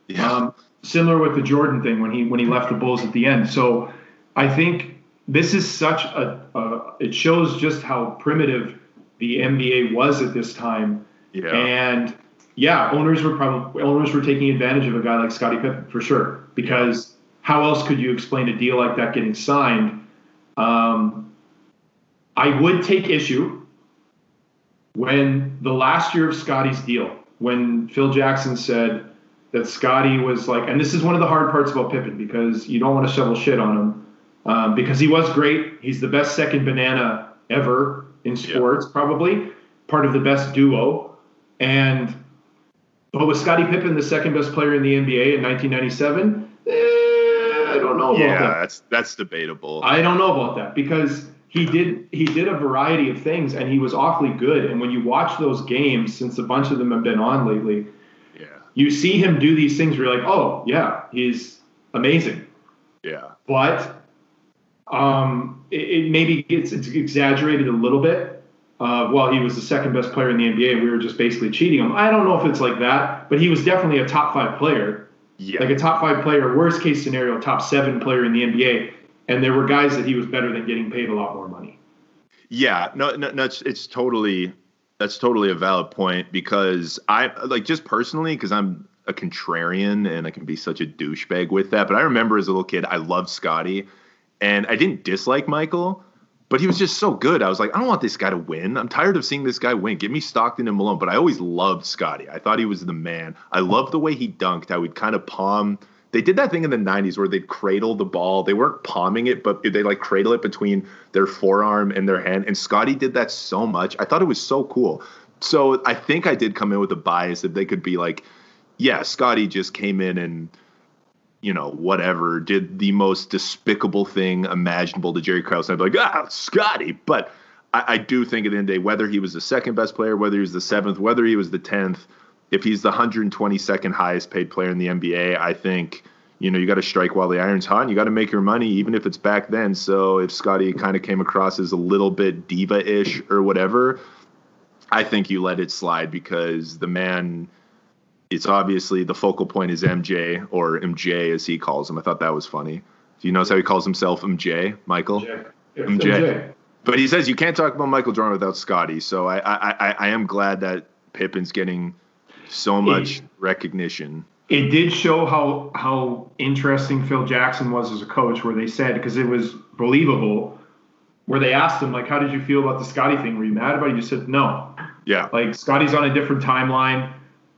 Yeah. Um, similar with the Jordan thing when he when he left the Bulls at the end. So I think this is such a, a it shows just how primitive the NBA was at this time. Yeah. And yeah, owners were probably owners were taking advantage of a guy like Scottie Pippen for sure because how else could you explain a deal like that getting signed? Um, I would take issue when the last year of Scottie's deal, when Phil Jackson said that Scottie was like, and this is one of the hard parts about Pippen because you don't want to shovel shit on him um, because he was great. He's the best second banana ever in sports, probably part of the best duo. And but was Scottie Pippen the second best player in the NBA in 1997? Eh, I don't know. yeah, that. that's that's debatable. I don't know about that because he did he did a variety of things and he was awfully good. And when you watch those games, since a bunch of them have been on lately, yeah, you see him do these things where you're like, oh yeah, he's amazing. Yeah, but um, it, it maybe gets exaggerated a little bit. Uh, well, he was the second best player in the NBA. We were just basically cheating him. I don't know if it's like that, but he was definitely a top five player. Yeah. Like a top five player, worst case scenario, top seven player in the NBA. And there were guys that he was better than getting paid a lot more money. Yeah, no, no, no it's, it's totally that's totally a valid point because I like just personally because I'm a contrarian and I can be such a douchebag with that. But I remember as a little kid, I loved Scottie and I didn't dislike Michael, but he was just so good. I was like, I don't want this guy to win. I'm tired of seeing this guy win. Give me Stockton and Malone. But I always loved Scottie. I thought he was the man. I loved the way he dunked. I would kind of palm. They did that thing in the 90s where they'd cradle the ball. They weren't palming it, but they like cradle it between their forearm and their hand. And Scottie did that so much. I thought it was so cool. So I think I did come in with a bias that they could be like, yeah, Scottie just came in and – you know, whatever, did the most despicable thing imaginable to Jerry Krause. And I'd be like, ah, Scottie. But I, I, do think at the end of the day, whether he was the second best player, whether he was the seventh, whether he was the 10th, if he's the 122nd highest paid player in the NBA, I think, you know, you got to strike while the iron's hot and you got to make your money, even if it's back then. So if Scottie kind of came across as a little bit diva ish or whatever, I think you let it slide because the man it's obviously the focal point is MJ or MJ as he calls him. I thought that was funny. Do you notice how he calls himself MJ, Michael? MJ. MJ. MJ. But he says you can't talk about Michael Jordan without Scottie. So I, I, I, I am glad that Pippen's getting so much it, recognition. It did show how how interesting Phil Jackson was as a coach, where they said because it was believable, where they asked him like, "How did you feel about the Scottie thing? Were you mad about it?" You said no. Yeah. Like Scottie's on a different timeline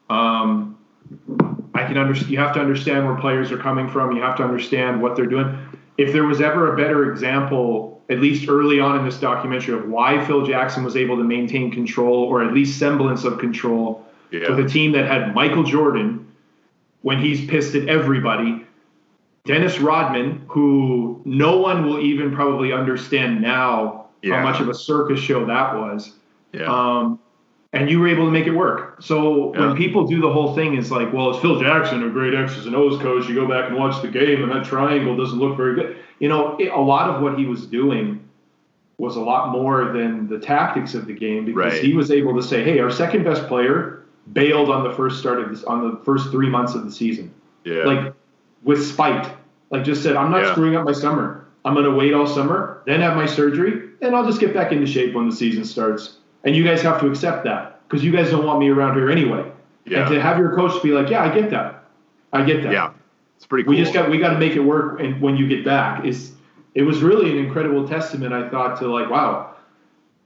um, I can understand. You have to understand where players are coming from. You have to understand what they're doing. If there was ever a better example, at least early on in this documentary, of why Phil Jackson was able to maintain control or at least semblance of control yeah. with a team that had Michael Jordan when he's pissed at everybody, Dennis Rodman, who no one will even probably understand now yeah. how much of a circus show that was. Yeah. Um, and you were able to make it work. So yeah. when people do the whole thing, it's like, well, it's Phil Jackson, a great X's and O's coach. You go back and watch the game, and that triangle doesn't look very good. You know, it, a lot of what he was doing was a lot more than the tactics of the game because right. he was able to say, hey, our second best player bailed on the first start of this on the first three months of the season. Yeah. Like with spite. Like just said, I'm not yeah. screwing up my summer. I'm gonna wait all summer, then have my surgery, and I'll just get back into shape when the season starts and you guys have to accept that because you guys don't want me around here anyway. Yeah. And to have your coach be like, yeah, I get that. I get that. Yeah. It's pretty cool. We just got we got to make it work and when you get back. Is it was really an incredible testament I thought to like, wow,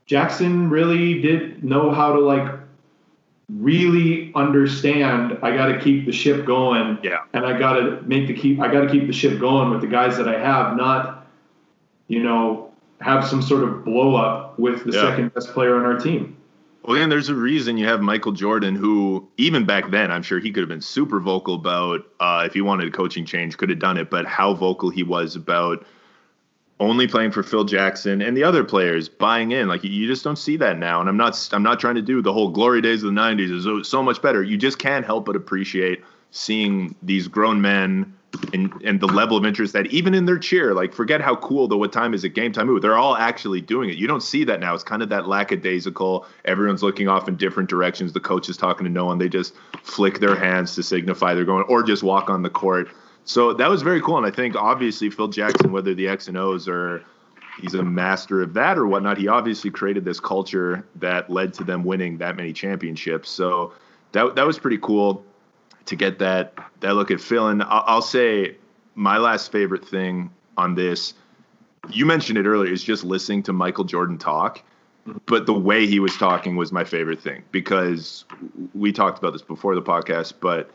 Jackson really did know how to like really understand I got to keep the ship going. Yeah. And I got to make the keep I got to keep the ship going with the guys that I have, not you know, have some sort of blow up with the yeah. second best player on our team. Well, and there's a reason you have Michael Jordan, who even back then, I'm sure he could have been super vocal about uh, if he wanted a coaching change, could have done it. But how vocal he was about only playing for Phil Jackson and the other players buying in, like you just don't see that now. And I'm not, I'm not trying to do the whole glory days of the '90s is so, much better. You just can't help but appreciate seeing these grown men and and the level of interest that even in their cheer, like forget how cool the what time is it game time move. They're all actually doing it. You don't see that now. It's kind of that lackadaisical. Everyone's looking off in different directions. The coach is talking to no one. They just flick their hands to signify they're going, or just walk on the court. So that was very cool. And I think obviously Phil Jackson, whether the X and O's are he's a master of that or whatnot, he obviously created this culture that led to them winning that many championships. So that that was pretty cool to get that that look at Phil. And I'll, I'll say my last favorite thing on this, you mentioned it earlier, is just listening to Michael Jordan talk. but the way he was talking was my favorite thing because we talked about this before the podcast, but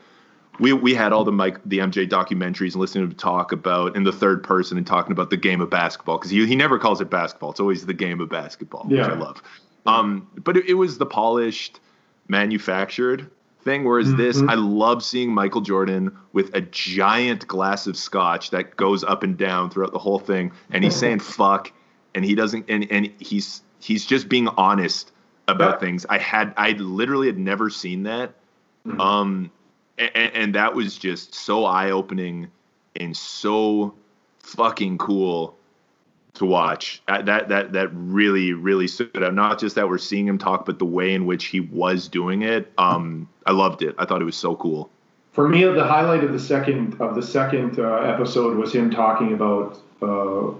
we we had all the Mike the MJ documentaries and listening to him talk about in the third person and talking about the game of basketball because he he never calls it basketball. It's always the game of basketball, Yeah. which I love. Um, but it, it was the polished, manufactured thing. Whereas this, Mhm. I love seeing Michael Jordan with a giant glass of scotch that goes up and down throughout the whole thing, and he's saying "fuck," and he doesn't, and and he's he's just being honest about Yeah. things. I had I literally had never seen that, um, and, and that was just so eye opening and so fucking cool to watch. Uh, That that that really really stood out. Not just that we're seeing him talk, but the way in which he was doing it. Um, I loved it. I thought it was so cool. For me, the highlight of the second of the second uh, episode was him talking about uh,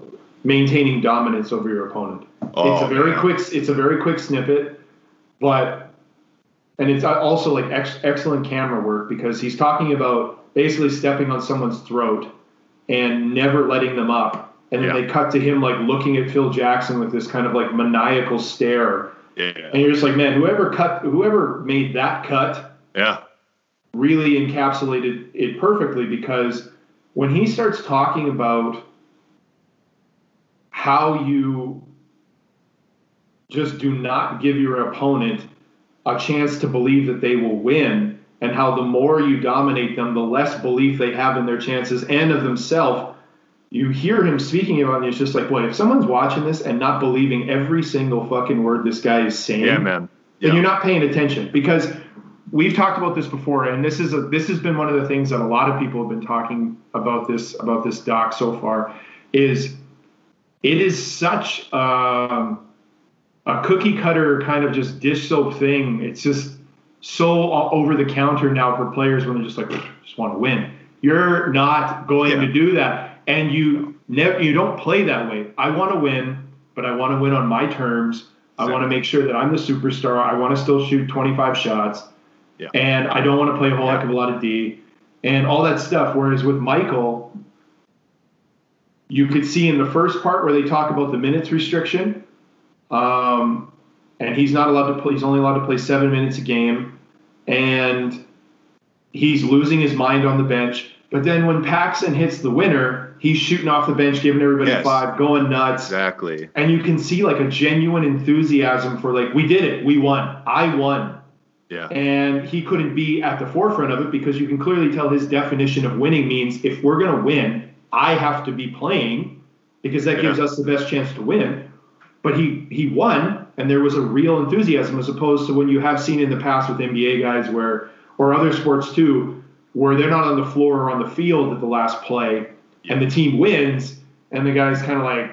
maintaining dominance over your opponent. it's Oh, a very man. quick. It's a very quick snippet, but and it's also like ex- excellent camera work because he's talking about basically stepping on someone's throat and never letting them up. And then Yeah. they cut to him like looking at Phil Jackson with this kind of like maniacal stare, Yeah, and you're just like, man, whoever cut, whoever made that cut yeah, really encapsulated it perfectly because when he starts talking about how you just do not give your opponent a chance to believe that they will win. And how the more you dominate them the less belief they have in their chances and of themselves. You hear him speaking about it and it's just like boy if someone's watching this and not believing every single fucking word this guy is saying yeah, man. then you're not paying attention. Because we've talked about this before and this is a, this has been one of the things that a lot of people have been talking about this about this doc so far is it is such um, a cookie cutter kind of just dish soap thing it's just so over the counter now for players when they're just like just want to win you're not going Yeah. to do that and you never you don't play that way i want to win but i want to win on my terms I want to make sure that I'm the superstar. I want to still shoot 25 shots. Yeah. And I don't want to play a whole heck of a lot of D and all that stuff. Whereas with Michael, you could see in the first part where they talk about the minutes restriction. Um, and he's not allowed to play, he's only allowed to play seven minutes a game. And he's losing his mind on the bench. But then when Paxson hits the winner, he's shooting off the bench, giving everybody Yes. five, going nuts Exactly. and you can see like a genuine enthusiasm for like we did it we won i won Yeah. and he couldn't be at the forefront of it because you can clearly tell his definition of winning means if we're going to win i have to be playing because that gives us the best chance to win but he he won and there was a real enthusiasm as opposed to when you have seen in the past with nba guys where or other sports too where they're not on the floor or on the field at the last play and the team wins and the guy's kind of like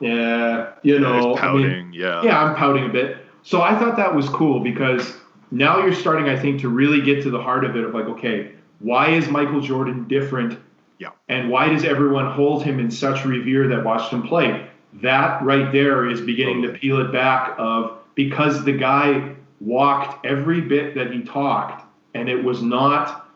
yeah you know There's I mean, yeah, yeah, I'm pouting a bit. So I thought that was cool because now you're starting, I think, to really get to the heart of it of like, okay, why is Michael Jordan different? Yeah. And why does everyone hold him in such revere that watched him play? That right there is beginning to peel it back of because the guy walked every bit that he talked, and it was not,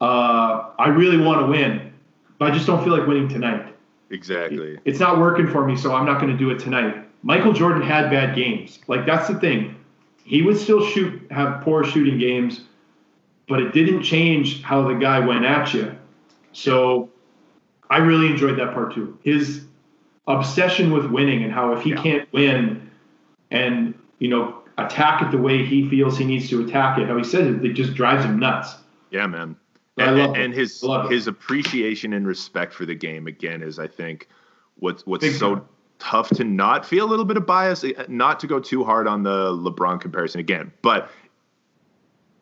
uh, I really want to win, but I just don't feel like winning tonight. Exactly. It's not working for me, so I'm not going to do it tonight. Michael Jordan had bad games. Like that's the thing. He would still shoot, have poor shooting games, but it didn't change how the guy went at you. So I really enjoyed that part too. His obsession with winning and how if he Yeah. can't win and you know attack it the way he feels he needs to attack it, how he says it, it just drives him nuts. Yeah, man. And, love it. and his I love it. his appreciation and respect for the game again is, I think, what's what's Big so time. tough to not feel a little bit of bias, eh, not to go too hard on the LeBron comparison again, but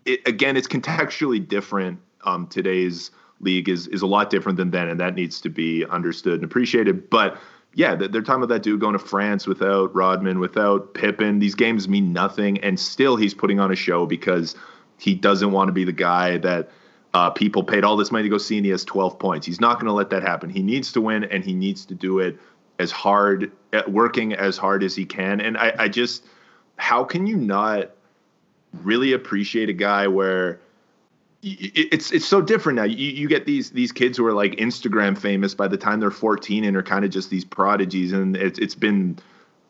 it, again, it's contextually different. Um, today's league is is a lot different than then, and that needs to be understood and appreciated. But yeah, they're talking about that dude going to France without Rodman, without Pippen. These games mean nothing, and still he's putting on a show because he doesn't want to be the guy that uh, people paid all this money to go see, and he has 12 points. He's not going to let that happen. He needs to win, and he needs to do it as hard, uh, working as hard as he can. And I, I just, how can you not really appreciate a guy where it's it's so different now. You, you get these these kids who are like Instagram famous by the time they're 14 and are kind of just these prodigies, and it's it's been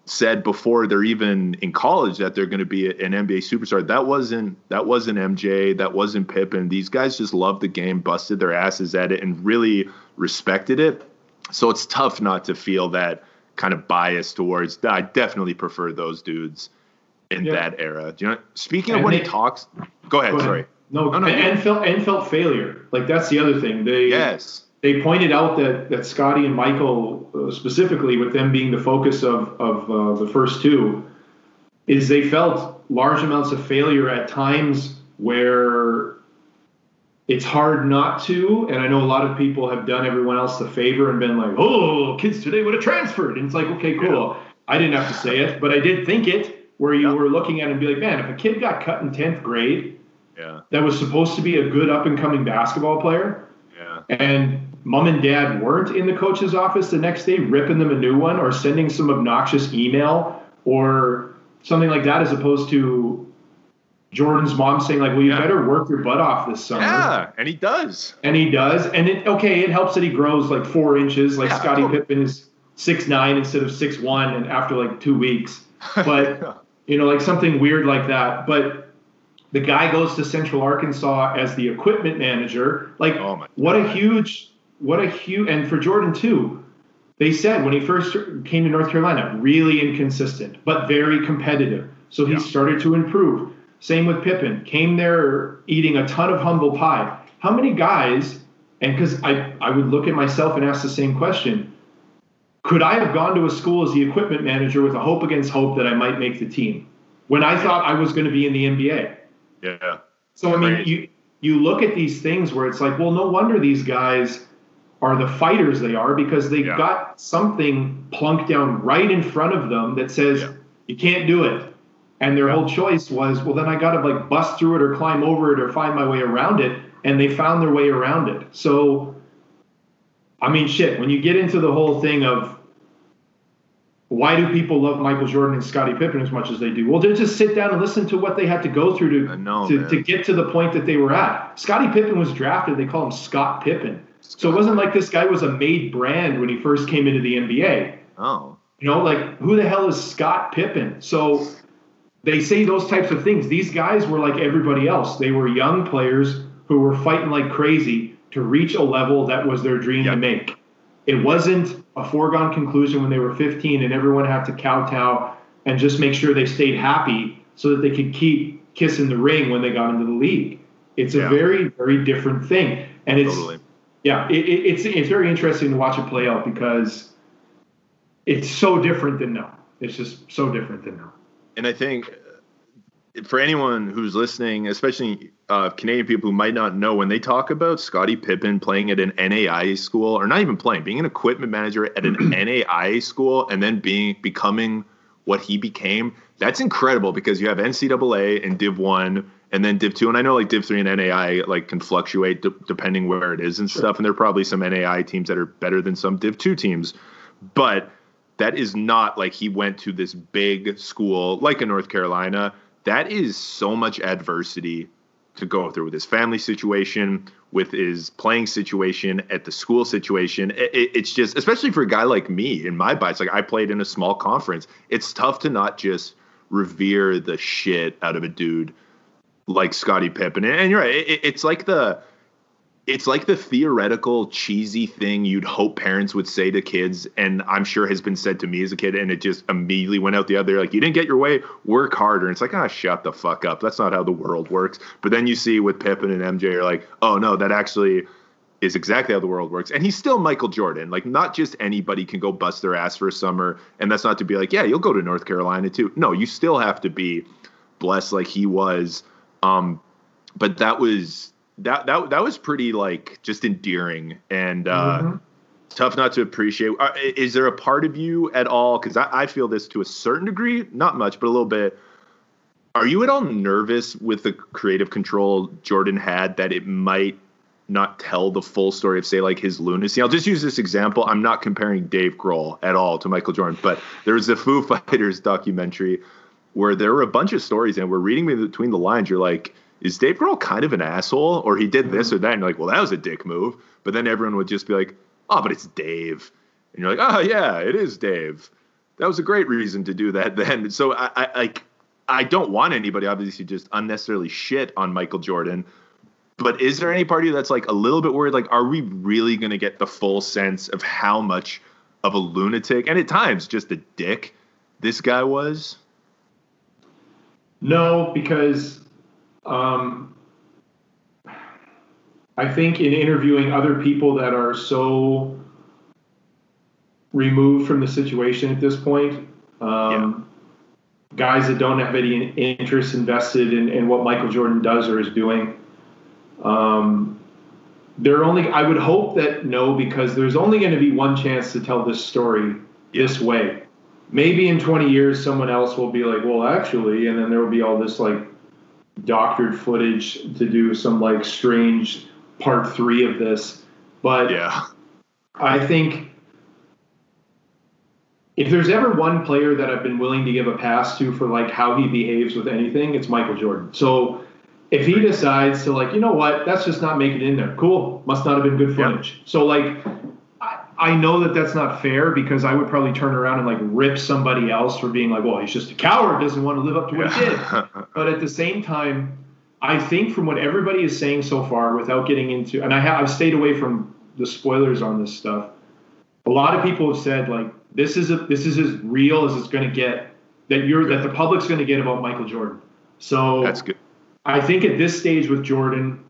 said before they're even in college that they're going to be an NBA superstar. That wasn't that wasn't MJ, that wasn't Pippen. These guys just loved the game, busted their asses at it, and really respected it. So it's tough not to feel that kind of bias towards. I definitely prefer those dudes in yeah. that era. Do you know? Speaking and of when they, he talks, go ahead. Go ahead. Sorry. No, no, no, and, and felt and felt failure. Like that's the other thing. They yes they pointed out that that Scottie and Michael uh, specifically, with them being the focus of of uh, the first two, is they felt large amounts of failure at times where it's hard not to. And I know a lot of people have done everyone else the favor and been like, "Oh, kids today would have transferred," and it's like, okay, cool. Yeah. I didn't have to say it, but I did think it. Where you yeah. were looking at it and be like, man, if a kid got cut in tenth grade, yeah, that was supposed to be a good up and coming basketball player, yeah, and mom and dad weren't in the coach's office the next day ripping them a new one or sending some obnoxious email or something like that as opposed to Jordan's mom saying like, "Well, you yeah. better work your butt off this summer." Yeah, and he does. And he does. And it okay, it helps that he grows like four inches. Like yeah, Scottie. Pippen is six nine instead of six one, and after like two weeks. But you know, like something weird like that. But the guy goes to Central Arkansas as the equipment manager. Like, oh what a huge what a huge and for Jordan too. They said when he first came to North Carolina, really inconsistent, but very competitive. So he yeah. started to improve. Same with Pippen. Came there eating a ton of humble pie. How many guys, and because I, I would look at myself and ask the same question, could I have gone to a school as the equipment manager with a hope against hope that I might make the team when I thought I was going to be in the NBA? Yeah. So I mean, you you look at these things where it's like, well, no wonder these guys are the fighters they are because they yeah. got something plunked down right in front of them that says yeah. you can't do it. And their yeah. whole choice was, well, then I got to like bust through it or climb over it or find my way around it. And they found their way around it. So, I mean, shit, when you get into the whole thing of why do people love Michael Jordan and Scottie Pippen as much as they do? Well, they just sit down and listen to what they had to go through to, know, to, to, get to the point that they were at. Scottie Pippen was drafted, they call him Scott Pippen. So it wasn't like this guy was a made brand when he first came into the NBA. Oh. You know, like who the hell is Scott Pippen? So they say those types of things. These guys were like everybody else. They were young players who were fighting like crazy to reach a level that was their dream yep. to make. It wasn't a foregone conclusion when they were 15 and everyone had to kowtow and just make sure they stayed happy so that they could keep kissing the ring when they got into the league. It's a yeah. very, very different thing. And it's totally yeah, it, it, it's it's very interesting to watch it play out because it's so different than now. It's just so different than now. And I think for anyone who's listening, especially uh, Canadian people who might not know, when they talk about Scottie Pippen playing at an NAIA school, or not even playing, being an equipment manager at an NAIA school, and then being becoming what he became, that's incredible because you have NCAA and Div One and then Div two, and I know like Div three and NAI like can fluctuate d- depending where it is and sure. stuff. And there are probably some NAI teams that are better than some Div two teams, but that is not like he went to this big school like in North Carolina. That is so much adversity to go through with his family situation, with his playing situation, at the school situation. It, it, it's just, especially for a guy like me in my bites, like I played in a small conference. It's tough to not just revere the shit out of a dude like Scottie Pippen. And you're right. It, it's like the it's like the theoretical cheesy thing you'd hope parents would say to kids and i'm sure has been said to me as a kid and it just immediately went out the other like you didn't get your way work harder. And it's like ah oh, shut the fuck up. That's not how the world works. But then you see with pippen and mj you're like oh no that actually is exactly how the world works. And he's still michael jordan. Like not just anybody can go bust their ass for a summer and that's not to be like yeah you'll go to north carolina too. No you still have to be blessed like he was. Um, but that was that that that was pretty like just endearing and uh, mm-hmm. tough not to appreciate. Uh, is there a part of you at all? Because I, I feel this to a certain degree, not much, but a little bit. Are you at all nervous with the creative control Jordan had that it might not tell the full story of say like his lunacy. I'll just use this example. I'm not comparing Dave Grohl at all to Michael Jordan, but there was a Foo Fighters documentary where there were a bunch of stories and we're reading between the lines. You're like, is Dave Grohl kind of an asshole, or he did this or that? And you're like, well, that was a dick move. But then everyone would just be like, oh, but it's Dave, and you're like, oh yeah, it is Dave. that was a great reason to do that then. So I, I like I don't want anybody obviously just unnecessarily shit on Michael Jordan. But is there any party that's like a little bit worried? Like, are we really going to get the full sense of how much of a lunatic and at times just a dick this guy was? No, because um, I think in interviewing other people that are so removed from the situation at this point, um, yeah. guys that don't have any interest invested in, in, what Michael Jordan does or is doing, um, they're only. I would hope that no, because there's only going to be one chance to tell this story this way. Maybe in 20 years, someone else will be like, well, actually, and then there will be all this like doctored footage to do some like strange part three of this. But yeah, I think if there's ever one player that I've been willing to give a pass to for like how he behaves with anything, it's Michael Jordan. So if he decides to like, you know what, that's just not making it in there. Cool, must not have been good footage. Yep. So like, I, know that that's not fair because I would probably turn around and like rip somebody else for being like, well, he's just a coward, doesn't want to live up to what yeah. he did. but at the same time, I think from what everybody is saying so far, without getting into, and I have I've stayed away from the spoilers on this stuff. A lot of people have said like this is a this is as real as it's going to get that you're that the public's going to get about Michael Jordan. So that's good. I think at this stage with Jordan,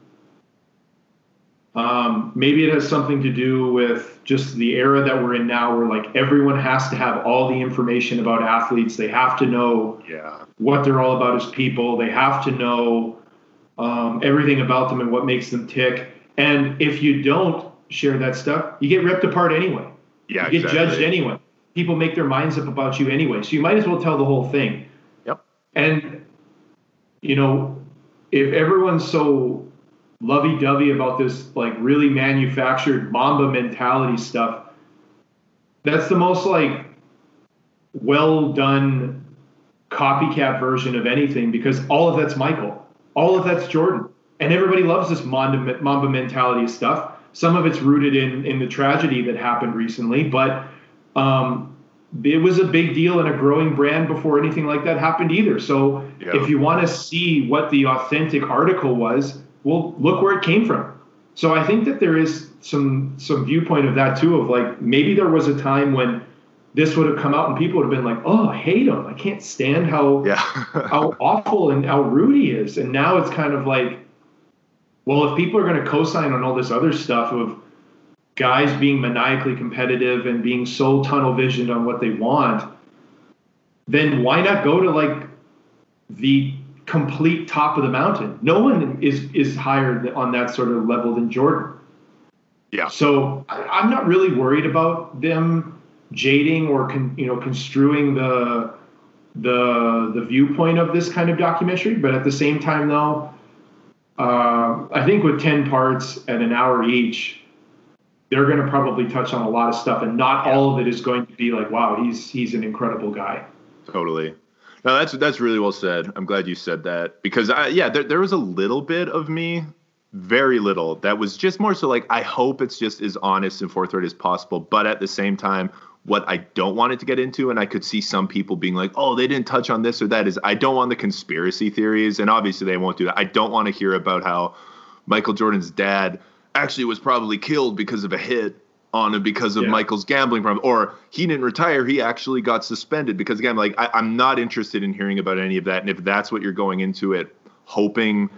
um, maybe it has something to do with just the era that we're in now, where like everyone has to have all the information about athletes. They have to know yeah. what they're all about as people. They have to know um, everything about them and what makes them tick. And if you don't share that stuff, you get ripped apart anyway. Yeah, you get exactly. judged anyway. People make their minds up about you anyway. So you might as well tell the whole thing. Yep. And you know, if everyone's so lovey-dovey about this like really manufactured Mamba mentality stuff, that's the most like well done copycat version of anything because all of that's Michael all of that's Jordan. And everybody loves this Mamba, Mamba mentality stuff. Some of it's rooted in, in the tragedy that happened recently, but um, it was a big deal and a growing brand before anything like that happened either. So yeah. if you want to see what the authentic article was, well, look where it came from. So I think that there is some some viewpoint of that too, of like maybe there was a time when this would have come out and people would have been like, "Oh, I hate him. I can't stand how yeah. how awful and how rude he is." And now it's kind of like, well, if people are going to co-sign on all this other stuff of guys being maniacally competitive and being so tunnel visioned on what they want, then why not go to like the complete top of the mountain? No one is is higher on that sort of level than Jordan. Yeah. So I, I'm not really worried about them jading or con, you know construing the the the viewpoint of this kind of documentary. But at the same time, though, uh, I think with ten parts at an hour each, they're going to probably touch on a lot of stuff, and not all of it is going to be like, "Wow, he's he's an incredible guy." Totally. No, that's that's really well said. I'm glad you said that because I, yeah, there there was a little bit of me, very little, that was just more so like I hope it's just as honest and forthright as possible, but at the same time, what I don't want it to get into, and I could see some people being like, "Oh, they didn't touch on this or that." Is I don't want the conspiracy theories, and obviously they won't do that. I don't want to hear about how Michael Jordan's dad actually was probably killed because of a hit on him because of yeah. Michael's gambling problem, or he didn't retire, he actually got suspended because again, like I, I'm not interested in hearing about any of that, and if that's what you're going into it, hoping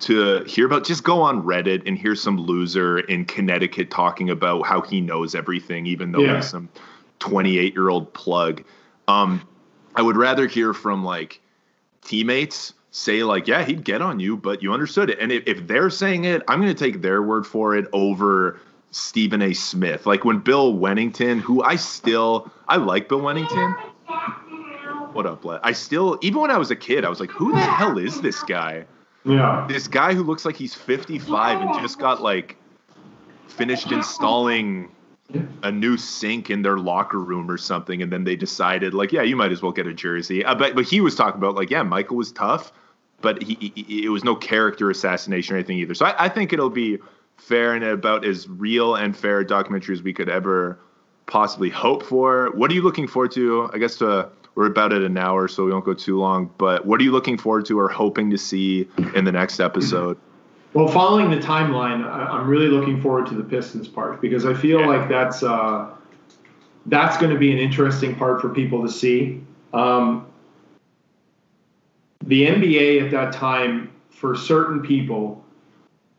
to hear about, just go on Reddit and hear some loser in Connecticut talking about how he knows everything, even though yeah. he's some 28 year old plug. Um, I would rather hear from like teammates say like, yeah, he'd get on you, but you understood it. And if, if they're saying it, I'm going to take their word for it over Stephen A. Smith. Like when Bill Wennington, who I still I like Bill Wennington. What up, Let? I still even when I was a kid, I was like, who the hell is this guy? Yeah. This guy who looks like he's 55 and just got like finished installing a new sink in their locker room or something, and then they decided like, yeah, you might as well get a jersey. Uh, but but he was talking about like, yeah, Michael was tough, but he, he it was no character assassination or anything either. So I, I think it'll be fair and about as real and fair a documentary as we could ever possibly hope for? What are you looking forward to? I guess to, we're about at an hour, so we won't go too long. But what are you looking forward to or hoping to see in the next episode? Well, following the timeline, I'm really looking forward to the Pistons part because I feel yeah. like that's uh, that's going to be an interesting part for people to see. Um, the NBA at that time, for certain people,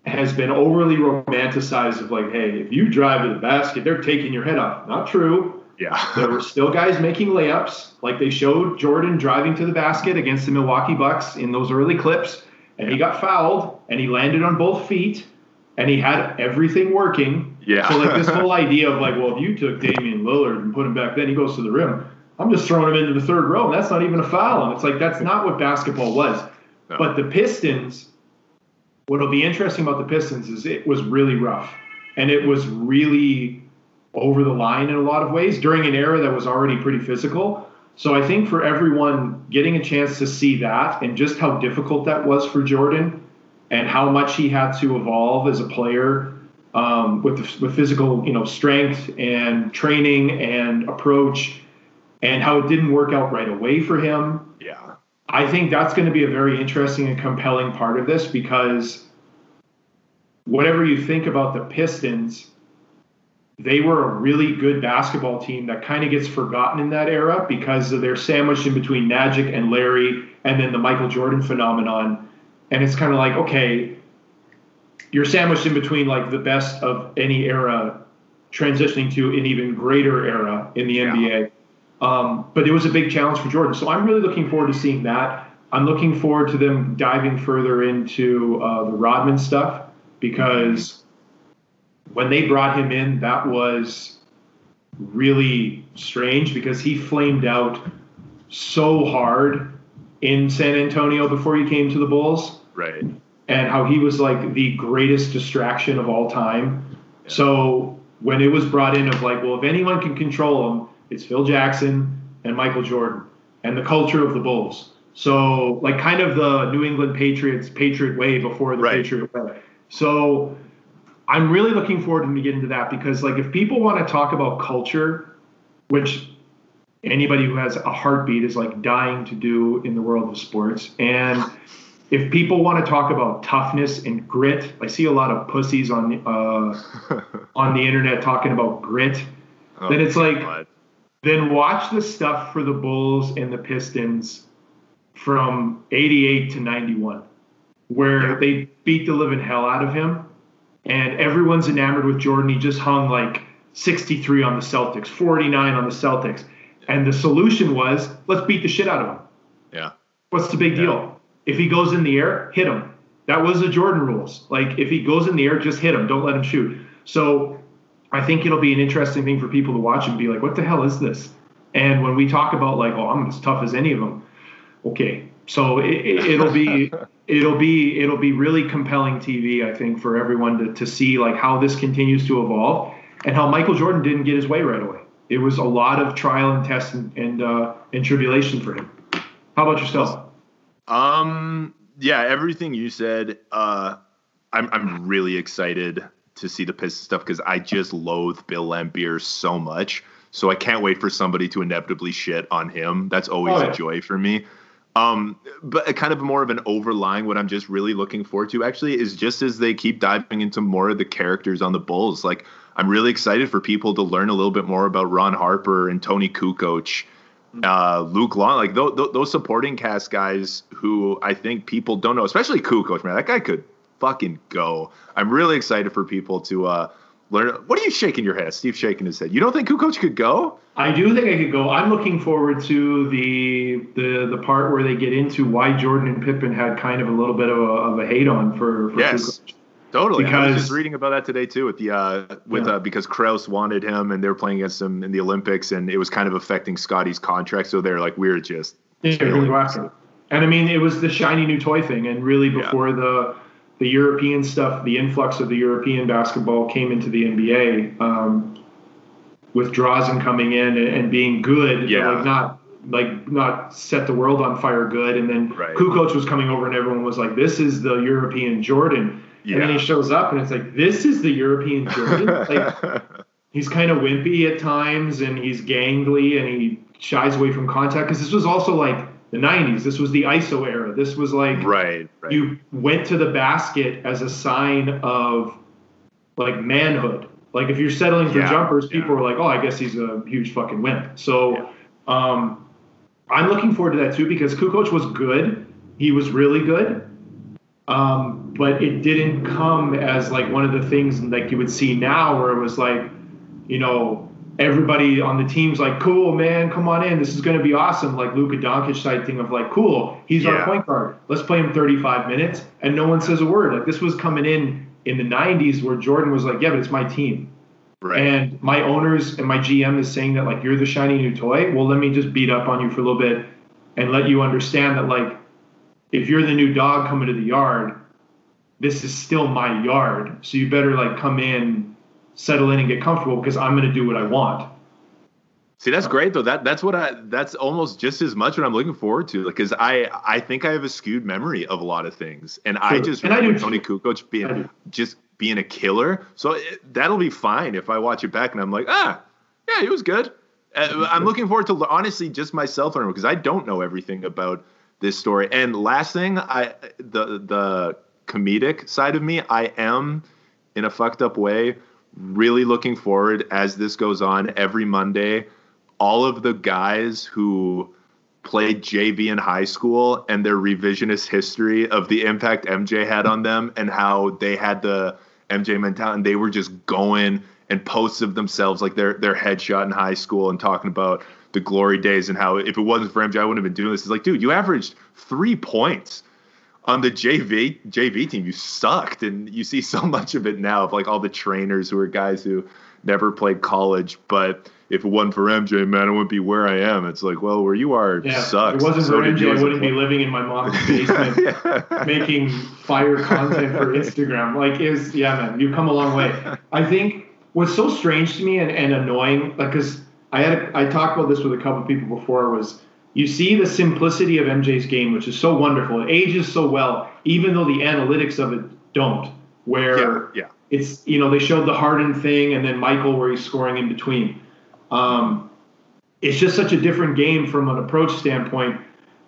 has been overly romanticized of like, hey, if you drive to the basket, they're taking your head off. Not true. Yeah. there were still guys making layups, like they showed Jordan driving to the basket against the Milwaukee Bucks in those early clips, and he got fouled and he landed on both feet and he had everything working. Yeah. So like this whole idea of like, well, if you took Damian Lillard and put him back, then he goes to the rim. I'm just throwing him into the third row, and that's not even a foul. And it's like that's not what basketball was. No. But the Pistons what'll be interesting about the Pistons is it was really rough and it was really over the line in a lot of ways during an era that was already pretty physical. So I think for everyone getting a chance to see that and just how difficult that was for Jordan and how much he had to evolve as a player um, with with physical you know strength and training and approach and how it didn't work out right away for him. Yeah. I think that's going to be a very interesting and compelling part of this because whatever you think about the Pistons, they were a really good basketball team that kind of gets forgotten in that era because they're sandwiched in between Magic and Larry and then the Michael Jordan phenomenon. And it's kind of like, okay, you're sandwiched in between like the best of any era transitioning to an even greater era in the yeah. NBA. Um, but it was a big challenge for Jordan. So I'm really looking forward to seeing that. I'm looking forward to them diving further into uh, the Rodman stuff because when they brought him in, that was really strange because he flamed out so hard in San Antonio before he came to the Bulls. Right. And how he was like the greatest distraction of all time. Yeah. So when it was brought in of like, well, if anyone can control him, it's Phil Jackson and Michael Jordan and the culture of the Bulls. So like kind of the New England Patriots Patriot way before the right. Patriot way. So I'm really looking forward to get into that because like if people want to talk about culture, which anybody who has a heartbeat is like dying to do in the world of sports and if people want to talk about toughness and grit, I see a lot of pussies on uh, on the internet talking about grit. Oh, then it's like God then watch the stuff for the Bulls and the Pistons from 88 to 91, where they beat the living hell out of him. And everyone's enamored with Jordan. He just hung like 63 on the Celtics, 49 on the Celtics. And the solution was let's beat the shit out of him. Yeah. What's the big yeah. deal? If he goes in the air, hit him. That was the Jordan rules. Like if he goes in the air, just hit him. Don't let him shoot. So I think it'll be an interesting thing for people to watch and be like, what the hell is this? And when we talk about like, oh, I'm as tough as any of them, okay. So it, will be it'll be it'll be really compelling TV, I think, for everyone to, to see like how this continues to evolve and how Michael Jordan didn't get his way right away. It was a lot of trial and test and and, uh, and tribulation for him. How about yourself? Um. Yeah, everything you said. Uh, I'm I'm really excited to see the Pistons stuff because I just loathe Bill Laimbeer so much. So I can't wait for somebody to inevitably shit on him. That's always oh, yeah. a joy for me. Um, but kind of more of an overlying what I'm just really looking forward to actually is just as they keep diving into more of the characters on the Bulls. Like I'm really excited for people to learn a little bit more about Ron Harper and Toni Kukoc, uh, Luke Long, like th- th- those supporting cast guys who I think people don't know, especially Kukoc. Man, that guy could fucking go. I'm really excited for people to uh, learn. What are you shaking your head? Steve shaking his head. You don't think Kukoc could go? I do think I could go. I'm looking forward to the the the part where they get into why Jordan and Pippen had kind of a little bit of a, of a hate on for, for yes. Kukoc. Totally. Because, I was just reading about that today too with the uh, with yeah. uh, because Krause wanted him and they were playing against him in the Olympics and it was kind of affecting Scottie's contract. So they're like, we're just yeah, and I mean, it was the shiny new toy thing, and really before yeah. the the European stuff, the influx of the European basketball came into the NBA um, with Drazen coming in and, and being good, yeah. like not like not set the world on fire good. And then right. Kukoc was coming over and everyone was like, "This is the European Jordan." Yeah. And then he shows up and it's like, "This is the European Jordan." like, he's kind of wimpy at times, and he's gangly, and he shies away from contact because this was also like the 90s. This was the ISO era. This was like right, right. you went to the basket as a sign of like manhood. Like if you're settling for Yeah, jumpers, people yeah. are like, "Oh, I guess he's a huge fucking wimp." So, um, I'm looking forward to that too because Kukoc was good. He was really good. Um, but it didn't come as like one of the things like you would see now where it was like, you know, everybody on the team's like, cool, man, come on in. This is going to be awesome. Like Luka Doncic type thing of like, cool, he's Yeah. our point guard. Let's play him 35 minutes. And no one says a word. Like this was coming in in the 90s where Jordan was like, yeah, but it's my team. right. And my owners and my GM is saying that like you're the shiny new toy. Well, let me just beat up on you for a little bit and let you understand that like if you're the new dog coming to the yard, this is still my yard. So you better like come in, settle in and get comfortable because I'm going to do what I want. See, that's great though. That that's what I. That's almost just as much what I'm looking forward to. Like, Because I I think I have a skewed memory of a lot of things, and I just And I remember do Toni. Kukoc being just being a killer. So it, that'll be fine if I watch it back and I'm like, ah, yeah, he was good. Uh, I'm looking forward to honestly just myself learning because I don't know everything about this story. And last thing, I the the comedic side of me, I am in a fucked up way really looking forward as this goes on every Monday. All of the guys who played JV in high school and their revisionist history of the impact MJ had on them and how they had the MJ mentality and they were just going and posts of themselves like their their headshot in high school and talking about the glory days and how if it wasn't for MJ I wouldn't have been doing this. It's like, dude, you averaged three points on the JV JV team. You sucked, and you see so much of it now of like all the trainers who are guys who never played college, but if it wasn't for MJ, man, I wouldn't be where I am. It's like, well, where you are Yeah, sucks. if it wasn't So for MJ, I wouldn't be living in my mom's basement Yeah. making fire content for Instagram. Like, is yeah, man, you've come a long way. I think what's so strange to me and, and annoying, like, because I had a, I talked about this with a couple people before, was you see the simplicity of MJ's game, which is so wonderful. It ages so well, even though the analytics of it don't. Where yeah, yeah. it's you know they showed the Harden thing and then Michael where he's scoring in between. Um, it's just such a different game from an approach standpoint.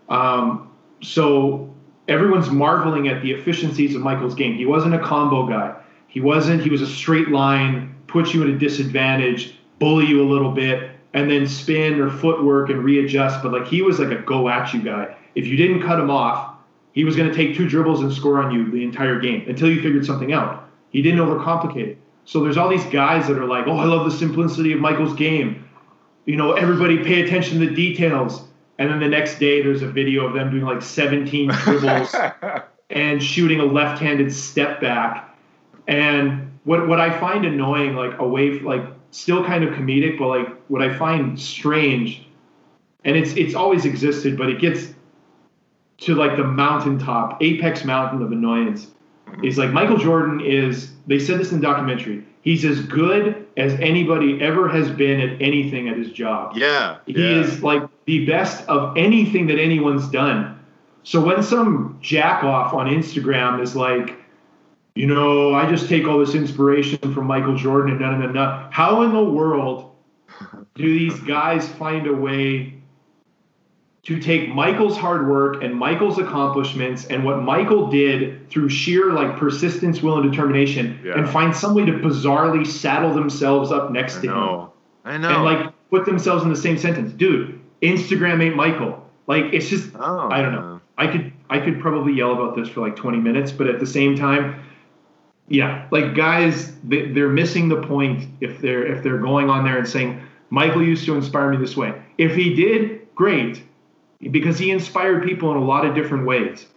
Um, so everyone's marveling at the efficiencies of Michael's game. He wasn't a combo guy. He wasn't. He was a straight line, put you at a disadvantage, bully you a little bit, and then spin or footwork and readjust. But like he was like a go at you guy. If you didn't cut him off, he was going to take two dribbles and score on you the entire game until you figured something out. He didn't overcomplicate it. So there's all these guys that are like, oh, I love the simplicity of Michael's game. You know, everybody pay attention to the details. And then the next day, there's a video of them doing like 17 dribbles and shooting a left-handed step back. And what what I find annoying, like away, like still kind of comedic, but like what I find strange, and it's it's always existed, but it gets to like the mountaintop, apex mountain of annoyance. Is like Michael Jordan is. They said this in the documentary. He's as good as anybody ever has been at anything at his job. Yeah. He yeah. is like the best of anything that anyone's done. So when some jack off on Instagram is like, you know, I just take all this inspiration from Michael Jordan and none of them. How in the world do these guys find a way to take Michael's hard work and Michael's accomplishments and what Michael did through sheer like persistence, will, and determination Yeah. and find some way to bizarrely saddle themselves up next I to him? I know. and like put themselves in the same sentence. Dude, Instagram ain't Michael. Like it's just Oh, I don't know. I could I could probably yell about this for like 20 minutes, but at the same time, yeah, like guys, they, they're missing the point if they're if they're going on there and saying Michael used to inspire me this way. If he did, great, because he inspired people in a lot of different ways.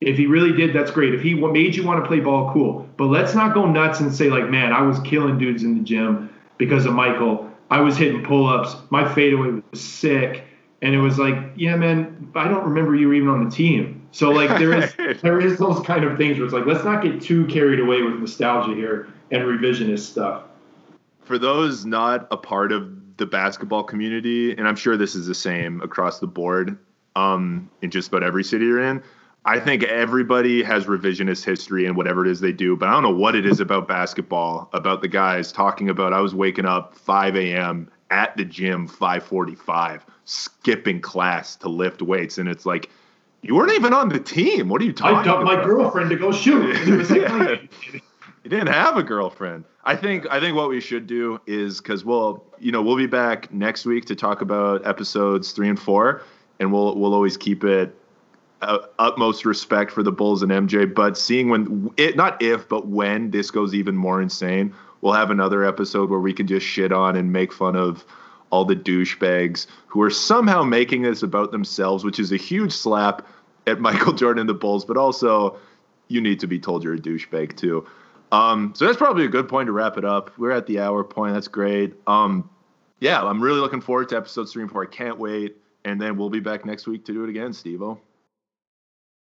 If he really did, that's great. If he made you want to play ball, cool. But let's not go nuts and say like, man, I was killing dudes in the gym because of Michael. I was hitting pull-ups. My fadeaway was sick, and it was like, yeah, man, I don't remember you were even on the team. So like, there is there is those kind of things where it's like, let's not get too carried away with nostalgia here and revisionist stuff. for those not a part of the basketball community, and I'm sure this is the same across the board um, in just about every city you're in, I think everybody has revisionist history and whatever it is they do, but I don't know what it is about basketball, about the guys talking about I was waking up 5 a.m. at the gym 545, skipping class to lift weights. And it's like, you weren't even on the team. What are you talking about? I dumped about? my girlfriend to go shoot. It was like, Yeah. You didn't have a girlfriend. I think I think what we should do is because we'll you know we'll be back next week to talk about episodes three and four, and we'll we'll always keep it uh, utmost respect for the Bulls and MJ. But seeing when it not if but when this goes even more insane, we'll have another episode where we can just shit on and make fun of all the douchebags who are somehow making this about themselves, which is a huge slap at Michael Jordan and the Bulls, but also you need to be told you're a douchebag too. Um, so that's probably a good point to wrap it up. We're at the hour point. That's great. Um, yeah, I'm really looking forward to episode three and four. I can't wait. And then we'll be back next week to do it again, Steve-O.